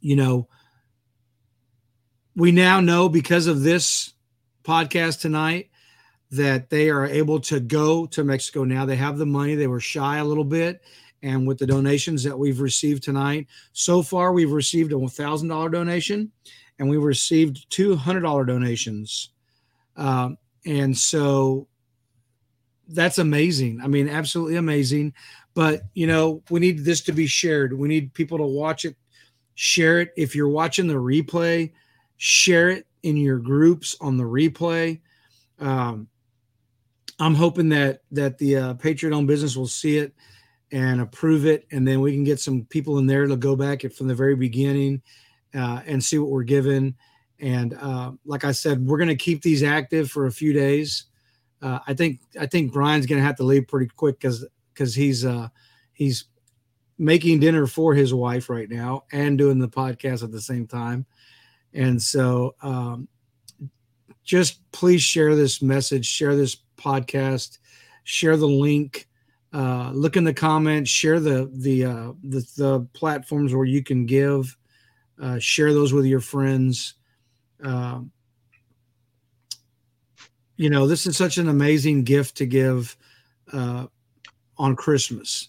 you know we now know because of this podcast tonight that they are able to go to Mexico now they have the money they were shy a little bit and with the donations that we've received tonight so far we've received a thousand dollar donation and we received two hundred dollar donations, um, and so that's amazing. I mean, absolutely amazing. But you know, we need this to be shared. We need people to watch it, share it. If you're watching the replay, share it in your groups on the replay. Um, I'm hoping that that the uh, Patriot owned business will see it and approve it, and then we can get some people in there to go back from the very beginning uh, and see what we're given. And uh, like I said, we're going to keep these active for a few days. Uh, I think I think Brian's going to have to leave pretty quick because because he's uh, he's making dinner for his wife right now and doing the podcast at the same time. And so, um, just please share this message, share this podcast, share the link. Uh, look in the comments, share the the, uh, the the platforms where you can give uh, share those with your friends. Um, you know, this is such an amazing gift to give uh, on Christmas.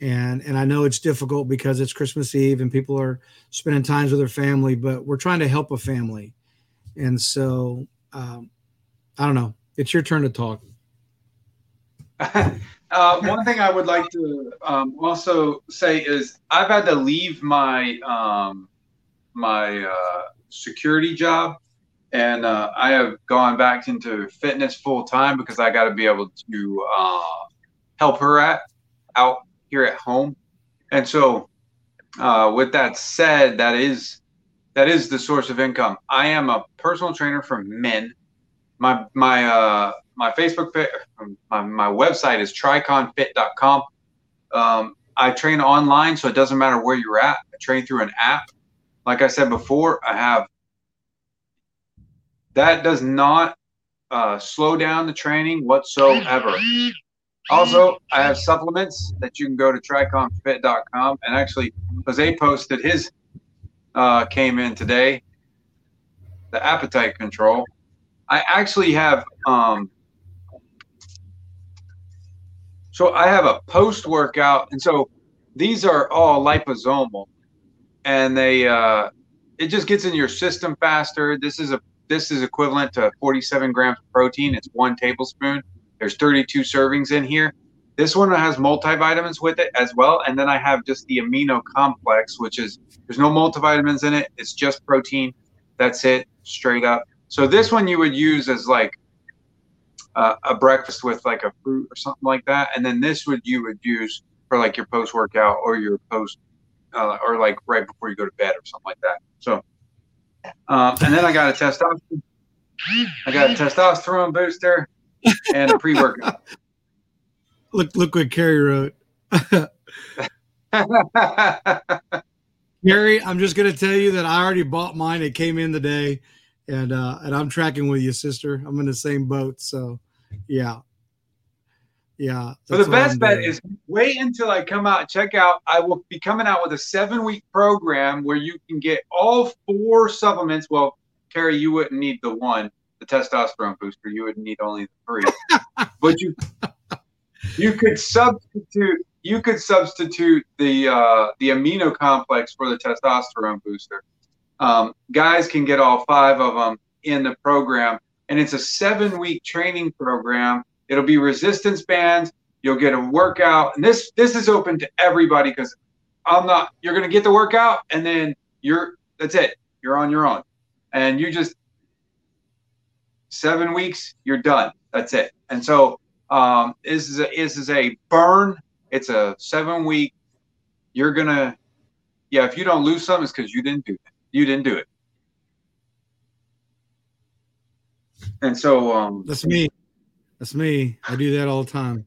And, and I know it's difficult because it's Christmas Eve and people are spending times with their family, but we're trying to help a family. And so, um, I don't know. It's your turn to talk. uh, one thing I would like to um, also say is I've had to leave my um, my uh, security job, and uh, I have gone back into fitness full time because I got to be able to uh, help her at out here at home. And so, uh, with that said, that is that is the source of income. I am a personal trainer for men. My my uh, my Facebook my, my website is triconfit.com. Um, I train online, so it doesn't matter where you're at. I train through an app like I said before, I have that does not uh, slow down the training whatsoever. Also, I have supplements that you can go to triconfit.com and actually, Jose posted his uh, came in today, the appetite control. I actually have um, so I have a post workout, and so these are all liposomal and they uh, it just gets in your system faster. This is a this is equivalent to 47 grams of protein. It's one tablespoon. There's 32 servings in here, This one has multivitamins with it as well, and then I have just the amino complex, which is there's no multivitamins in it. It's just protein. That's it, straight up. So this one you would use as like uh, a breakfast with like a fruit or something like that, and then this would you would use for like your post workout or your post uh, or like right before you go to bed or something like that. So, um, and then I got a testosterone. I got a testosterone booster and a pre workout. Look, look what Carrie wrote. Carrie, I'm just gonna tell you that I already bought mine. It came in today, and uh, and I'm tracking with you, sister. I'm in the same boat. So, yeah, yeah. So the best bet is wait until I come out and check out. I will be coming out with a seven week program where you can get all four supplements. Well, Carrie, you wouldn't need the one, the testosterone booster. You would need only the three. but you you could substitute you could substitute the uh, the amino complex for the testosterone booster. Um, guys can get all five of them in the program, and it's a seven week training program. It'll be resistance bands. You'll get a workout, and this this is open to everybody because I'm not. You're gonna get the workout, and then you're that's it. You're on your own, and you just seven weeks. You're done. That's it. And so um, this is a, this is a burn. It's a seven week. You're gonna, yeah. If you don't lose something, it's because you didn't do it. You didn't do it. And so, um, That's me. That's me. I do that all the time.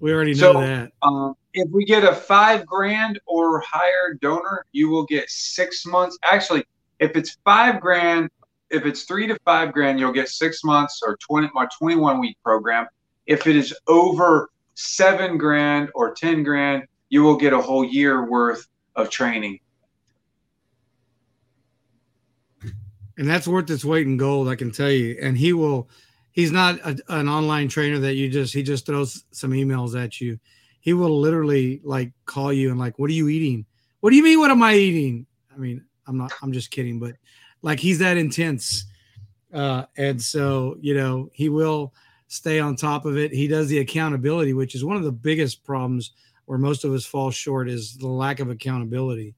We already know So- that. um, if we get a five grand or higher donor, you will get six months. Actually, if it's five grand, if it's three to five grand, you'll get six months or twenty or twenty-one week program. If it is over seven grand or ten grand, you will get a whole year worth of training. And that's worth its weight in gold i can tell you. And he will he's not a, an online trainer that you just he just throws some emails at you. He will literally like call you and like what are you eating? What do you mean what am i eating? I mean i'm not i'm just kidding but like he's that intense. Uh and so you know he will stay on top of it. He does the accountability which is one of the biggest problems where most of us fall short is the lack of accountability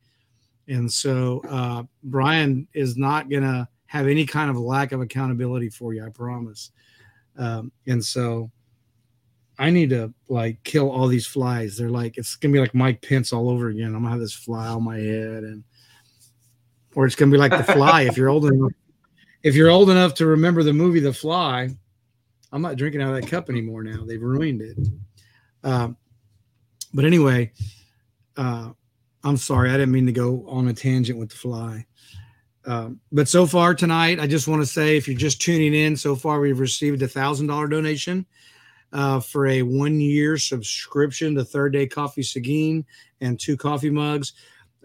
and so uh, Brian is not going to have any kind of lack of accountability for you, I promise. Um, and so I need to like kill all these flies. They're like, it's going to be like Mike Pence all over again. I'm going to have this fly on my head and, or it's going to be like The Fly. if you're old enough, if you're old enough to remember the movie The Fly, I'm not drinking out of that cup anymore now. They've ruined it. Um, but anyway, uh, I'm sorry, I didn't mean to go on a tangent with the fly. Um, but so far tonight, I just want to say if you're just tuning in, so far we've received a thousand dollar donation uh, for a one year subscription to Third Day Coffee Seguin and two coffee mugs.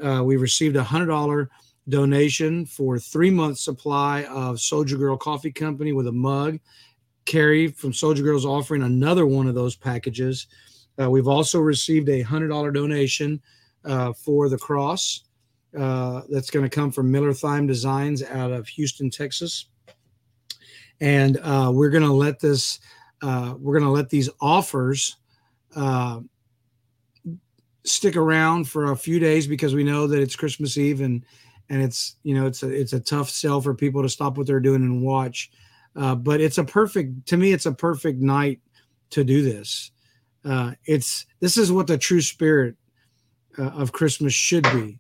Uh, we received a hundred dollar donation for three months supply of Soldier Girl Coffee Company with a mug. Carrie from Soldier Girl is offering another one of those packages. Uh, we've also received a hundred dollar donation uh, for the cross. Uh, that's going to come from Miller Thyme Designs out of Houston, Texas. And uh, we're going to let this, uh, we're going to let these offers uh, stick around for a few days because we know that it's Christmas Eve and and it's you know it's a it's a tough sell for people to stop what they're doing and watch. Uh, but it's a perfect to me. It's a perfect night to do this. Uh, it's this is what the true spirit uh, of Christmas should be.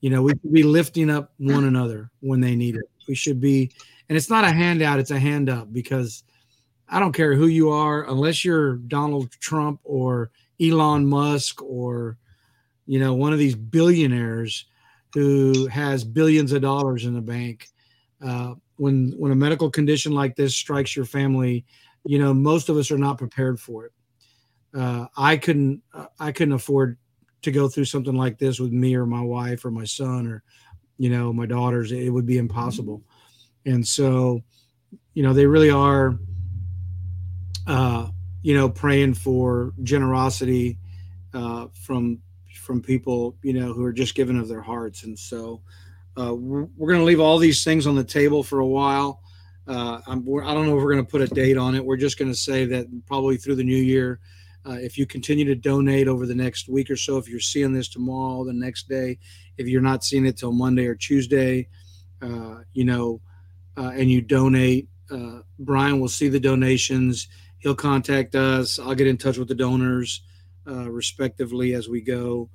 You know, we should be lifting up one another when they need it. We should be, and it's not a handout; it's a hand up because I don't care who you are, unless you're Donald Trump or Elon Musk or you know one of these billionaires who has billions of dollars in the bank. Uh, when when a medical condition like this strikes your family, you know most of us are not prepared for it. Uh, I couldn't I couldn't afford to go through something like this with me or my wife or my son or you know my daughters it would be impossible. And so you know they really are uh you know praying for generosity uh from from people you know who are just giving of their hearts. And so uh we're, going to leave all these things on the table for a while. Uh, I'm, I don't know if we're going to put a date on it. We're just going to say that probably through the new year, uh, if you continue to donate over the next week or so, if you're seeing this tomorrow, the next day, if you're not seeing it till Monday or Tuesday, uh, you know, uh, and you donate, uh, Brian will see the donations. He'll contact us. I'll get in touch with the donors, uh, respectively, as we go.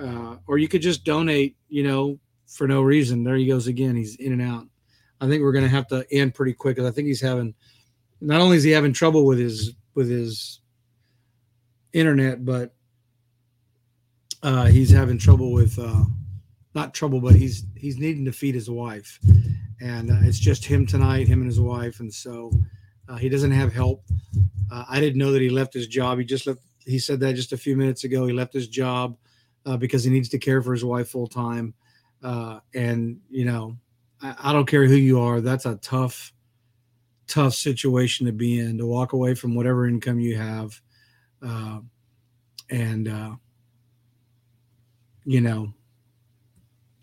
Uh, or you could just donate, you know, for no reason. There he goes again. He's in and out. I think we're going to have to end pretty quick because I think he's having. Not only is he having trouble with his with his internet, but uh, he's having trouble with uh, not trouble, but he's he's needing to feed his wife, and uh, it's just him tonight, him and his wife, and so uh, he doesn't have help. Uh, I didn't know that he left his job. He just left. He said that just a few minutes ago. He left his job uh, because he needs to care for his wife full time, uh, and you know, I, I don't care who you are. That's a tough, tough situation to be in. To walk away from whatever income you have uh, and uh, you know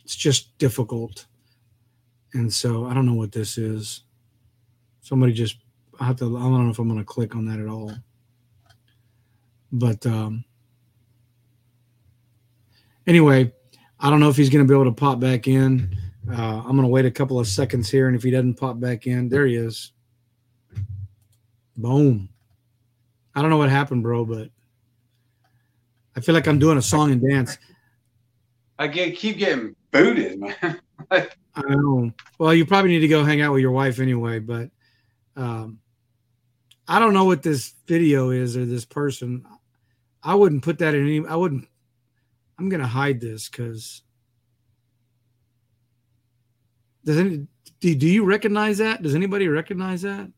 it's just difficult. And so i don't know what this is. Somebody just i have to i don't know if i'm going to click on that at all. But um anyway i don't know if he's going to be able to pop back in. Uh, i'm going to wait a couple of seconds here and if he doesn't pop back in there he is. Boom I don't know what happened, bro, but I feel like I'm doing a song and dance. I get keep getting booted, man. I know. Well, you probably need to go hang out with your wife anyway, but um, I don't know what this video is or this person. I wouldn't put that in any. I wouldn't. I'm gonna hide this because. Does any do, do you recognize that? Does anybody recognize that?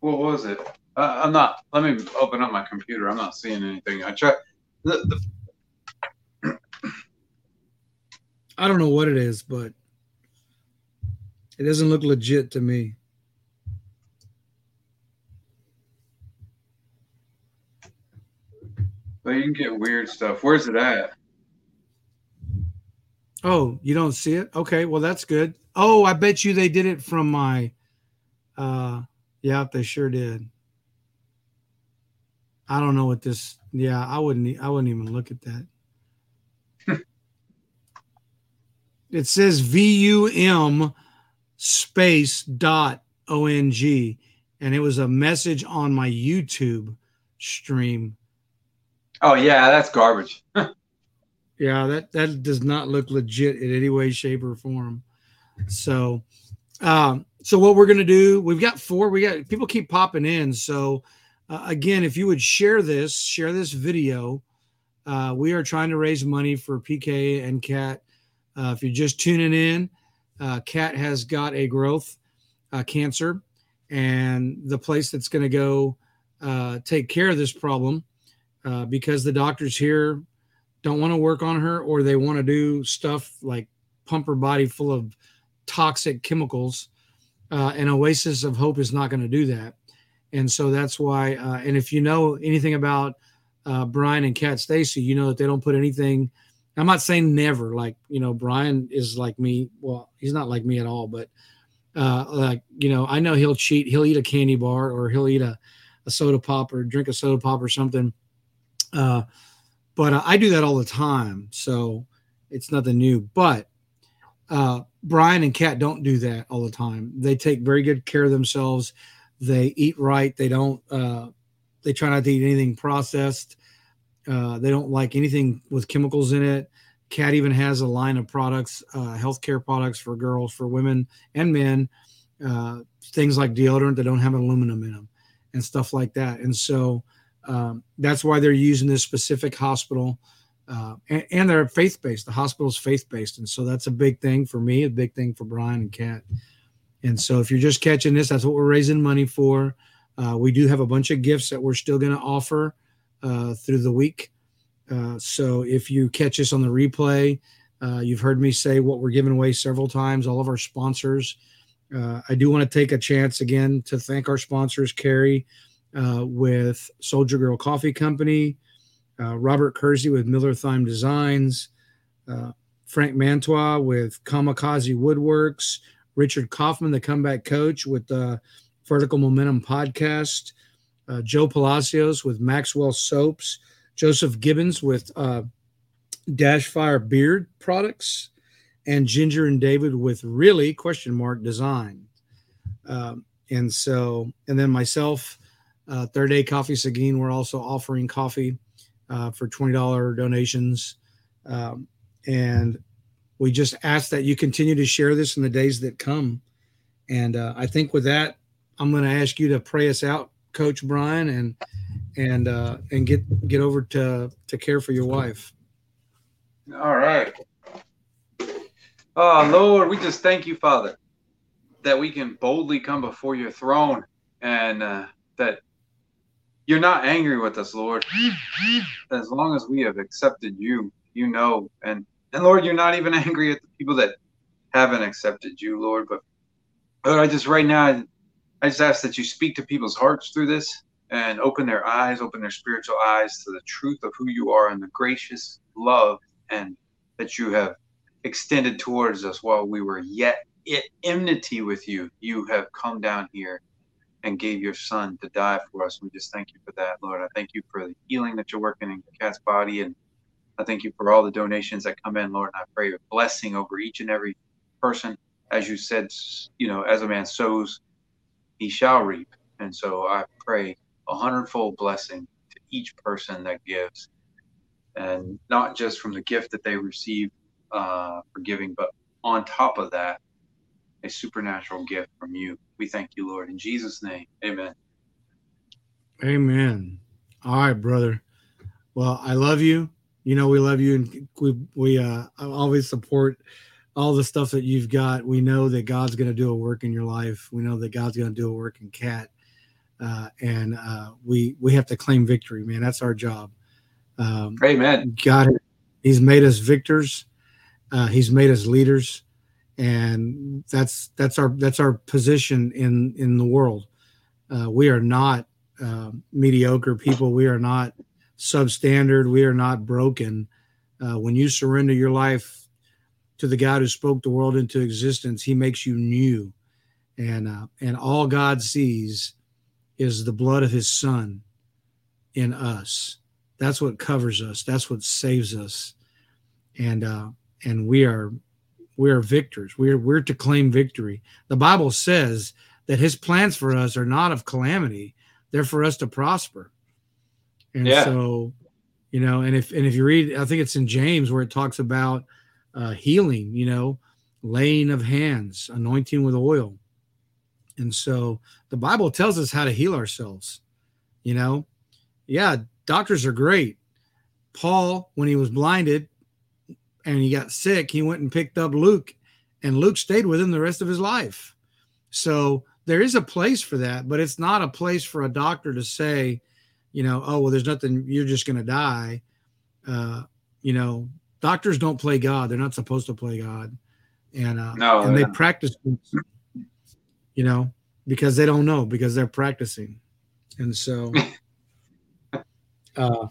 What was it? Uh, I'm not. Let me open up my computer. I'm not seeing anything. I try. The, the, I don't know what it is, but it doesn't look legit to me. but you can get weird stuff. Where's it at? Oh, you don't see it? Okay, well that's good. Oh, I bet you they did it from my uh yeah, they sure did. I don't know what this yeah, I wouldn't I wouldn't even look at that. it says VUM space dot ONG and it was a message on my YouTube stream. Oh yeah, that's garbage. Yeah, that that does not look legit in any way, shape, or form. So, um, so what we're gonna do? We've got four. We got people keep popping in. So, uh, again, if you would share this, share this video. Uh, we are trying to raise money for PK and Cat. Uh, if you're just tuning in, uh, Cat has got a growth uh, cancer, and the place that's going to go uh, take care of this problem because the doctors here don't want to work on her or they want to do stuff like pump her body full of toxic chemicals. Uh, and Oasis of Hope is not going to do that. And so that's why, uh, and if you know anything about uh, Brian and Cat Stacy, you know that they don't put anything. I'm not saying never, like, you know, Brian is like me. Well, he's not like me at all, but uh, like, you know, I know he'll cheat. He'll eat a candy bar or he'll eat a, a soda pop or drink a soda pop or something. Uh, but uh, I do that all the time, so it's nothing new. But uh, Brian and Kat don't do that all the time. They take very good care of themselves. They eat right. They don't. Uh, they try not to eat anything processed. Uh, they don't like anything with chemicals in it. Kat even has a line of products, uh, healthcare products for girls, for women and men. Uh, things like deodorant that don't have aluminum in them, and stuff like that. And so um, that's why they're using this specific hospital uh, and, and they're faith-based. The hospital's faith-based. And so that's a big thing for me a big thing for brian and kat. And so if you're just catching this that's what we're raising money for. Uh, we do have a bunch of gifts that we're still going to offer uh, through the week. Uh, so if you catch us on the replay uh, you've heard me say what we're giving away several times all of our sponsors. I do want to take a chance again to thank our sponsors carrie with Soldier Girl Coffee Company, uh, Robert Kersey with Miller Thyme Designs, uh, Frank Mantua with Kamikaze Woodworks, Richard Kaufman, the comeback coach with the Vertical Momentum podcast, uh, Joe Palacios with Maxwell Soaps, Joseph Gibbons with uh, Dash Fire Beard Products, and Ginger and David with really question mark design. Um, and so, and then myself, uh, Third Day Coffee Seguin, we're also offering coffee uh, for $20 donations. Um, and we just ask that you continue to share this in the days that come. And uh, I think with that, I'm going to ask you to pray us out, Coach Brian, and and uh, and get get over to to care for your wife. All right. Oh, Lord, we just thank you, Father, that we can boldly come before your throne and uh, that you're not angry with us, Lord. As long as we have accepted you, you know. And, and Lord, you're not even angry at the people that haven't accepted you, Lord. But Lord, I just right now, I just ask that you speak to people's hearts through this and open their eyes, open their spiritual eyes to the truth of who you are and the gracious love and that you have extended towards us while we were yet at enmity with you. You have come down here and gave your son to die for us. We just thank you for that, Lord. I thank you for the healing that you're working in Cat's body. And I thank you for all the donations that come in, Lord. And I pray a blessing over each and every person. As you said, you know, as a man sows, he shall reap. And so I pray a hundredfold blessing to each person that gives. And not just from the gift that they receive uh, for giving, but on top of that, a supernatural gift from you. We thank you, Lord. In Jesus' name, amen. Amen. All right, brother. Well, I love you. You know we love you, and we we uh always support all the stuff that you've got. We know that God's going to do a work in your life. We know that God's going to do a work in Cat, uh, and uh, we we have to claim victory, man. That's our job. Um, Amen. God, He's made us victors. Uh, he's made us leaders, and that's that's our that's our position in in the world. Uh, we are not uh, mediocre people. We are not substandard. We are not broken. Uh, when you surrender your life to the God who spoke the world into existence, He makes you new, and uh, and all God sees is the blood of His Son in us. That's what covers us. That's what saves us, and uh, and we are we are victors. We're we're to claim victory. The Bible says that His plans for us are not of calamity; they're for us to prosper. And Yeah. so, you know, and if and if you read, I think it's in James where it talks about uh, healing. You know, laying of hands, anointing with oil. And so the Bible tells us how to heal ourselves. You know, yeah, doctors are great. Paul, when he was blinded and he got sick, he went and picked up Luke, and Luke stayed with him the rest of his life. So there is a place for that, but it's not a place for a doctor to say, you know, oh, well, there's nothing, you're just going to die. Uh, you know, doctors don't play God. They're not supposed to play God. And, uh, No, and they practice, you know, because they don't know, because they're practicing. And so, uh,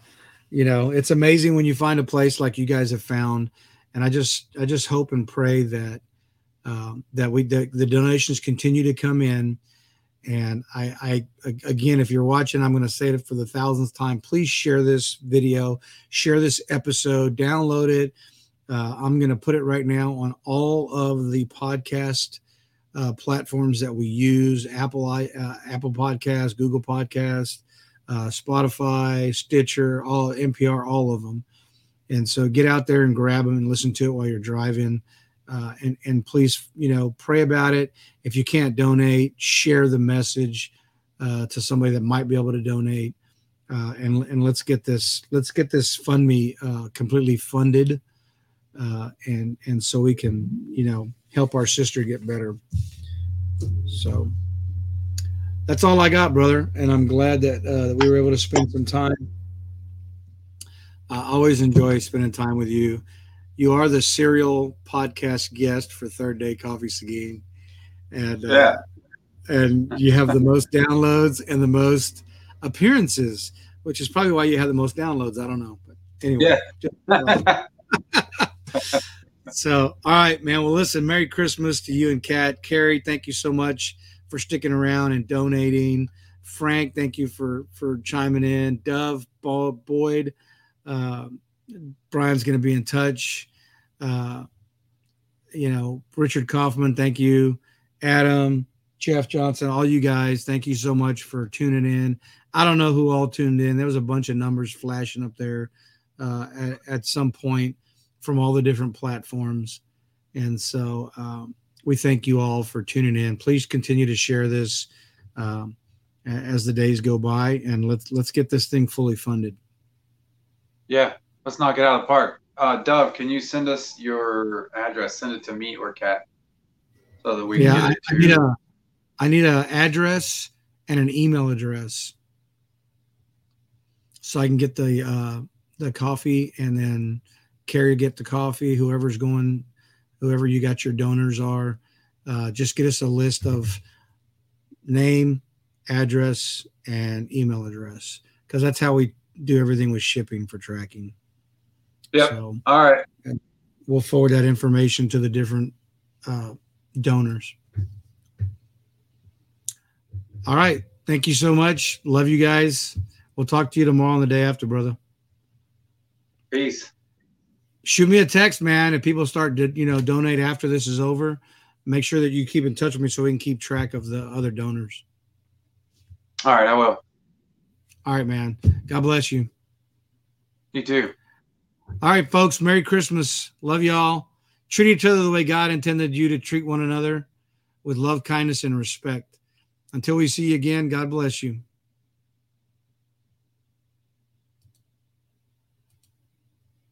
you know, it's amazing when you find a place like you guys have found. And I just, I just hope and pray that, um, that we, that the donations continue to come in. And I, I, again, if you're watching, I'm going to say it for the thousandth time. Please share this video, share this episode, download it. Uh, I'm going to put it right now on all of the podcast uh, platforms that we use: Apple, uh, Apple Podcast, Google Podcast, uh, Spotify, Stitcher, all NPR, all of them. And so get out there and grab them and listen to it while you're driving. Uh, and and please, you know, pray about it. If you can't donate, share the message uh, to somebody that might be able to donate. Uh, and and let's get this let's get this fund me uh, completely funded, uh, and and so we can you know help our sister get better. So that's all I got, brother. And I'm glad that, uh, that we were able to spend some time. I always enjoy spending time with you. You are the serial podcast guest for Third Day Coffee Seguin, and uh, Yeah. and you have the most downloads and the most appearances, which is probably why you have the most downloads. I don't know, but anyway, Yeah. just, so, all right, man. Well, listen, Merry Christmas to you and Kat. Carrie, thank you so much for sticking around and donating. Frank, thank you for for chiming in. Dove, Boyd, uh, Brian's going to be in touch. Uh, you know, Richard Kaufman, thank you. Adam, Jeff Johnson, all you guys, thank you so much for tuning in. I don't know who all tuned in. There was a bunch of numbers flashing up there uh, at, at, some point from all the different platforms. And so um, we thank you all for tuning in. Please continue to share this um, as the days go by, and let's let's get this thing fully funded. Yeah, let's knock it out of the park. Uh, Dove, can you send us your address? Send it to me or Kat, so that we yeah, can get it to. I need a I need an address and an email address so I can get the uh, the coffee and then Carrie get the coffee. Whoever's going, whoever you got your donors are, uh, just get us a list of name, address, and email address because that's how we do everything with shipping for tracking. Yeah. So, All right. We'll forward that information to the different uh, donors. All right. Thank you so much. Love you guys. We'll talk to you tomorrow and the day after, brother. Peace. Shoot me a text, man. If people start to, you know, donate after this is over, make sure that you keep in touch with me so we can keep track of the other donors. All right, I will. All right, man. God bless you. You too. All right, folks. Merry Christmas. Love y'all. Treat each other the way God intended you to treat one another with love, kindness, and respect. Until we see you again, God bless you.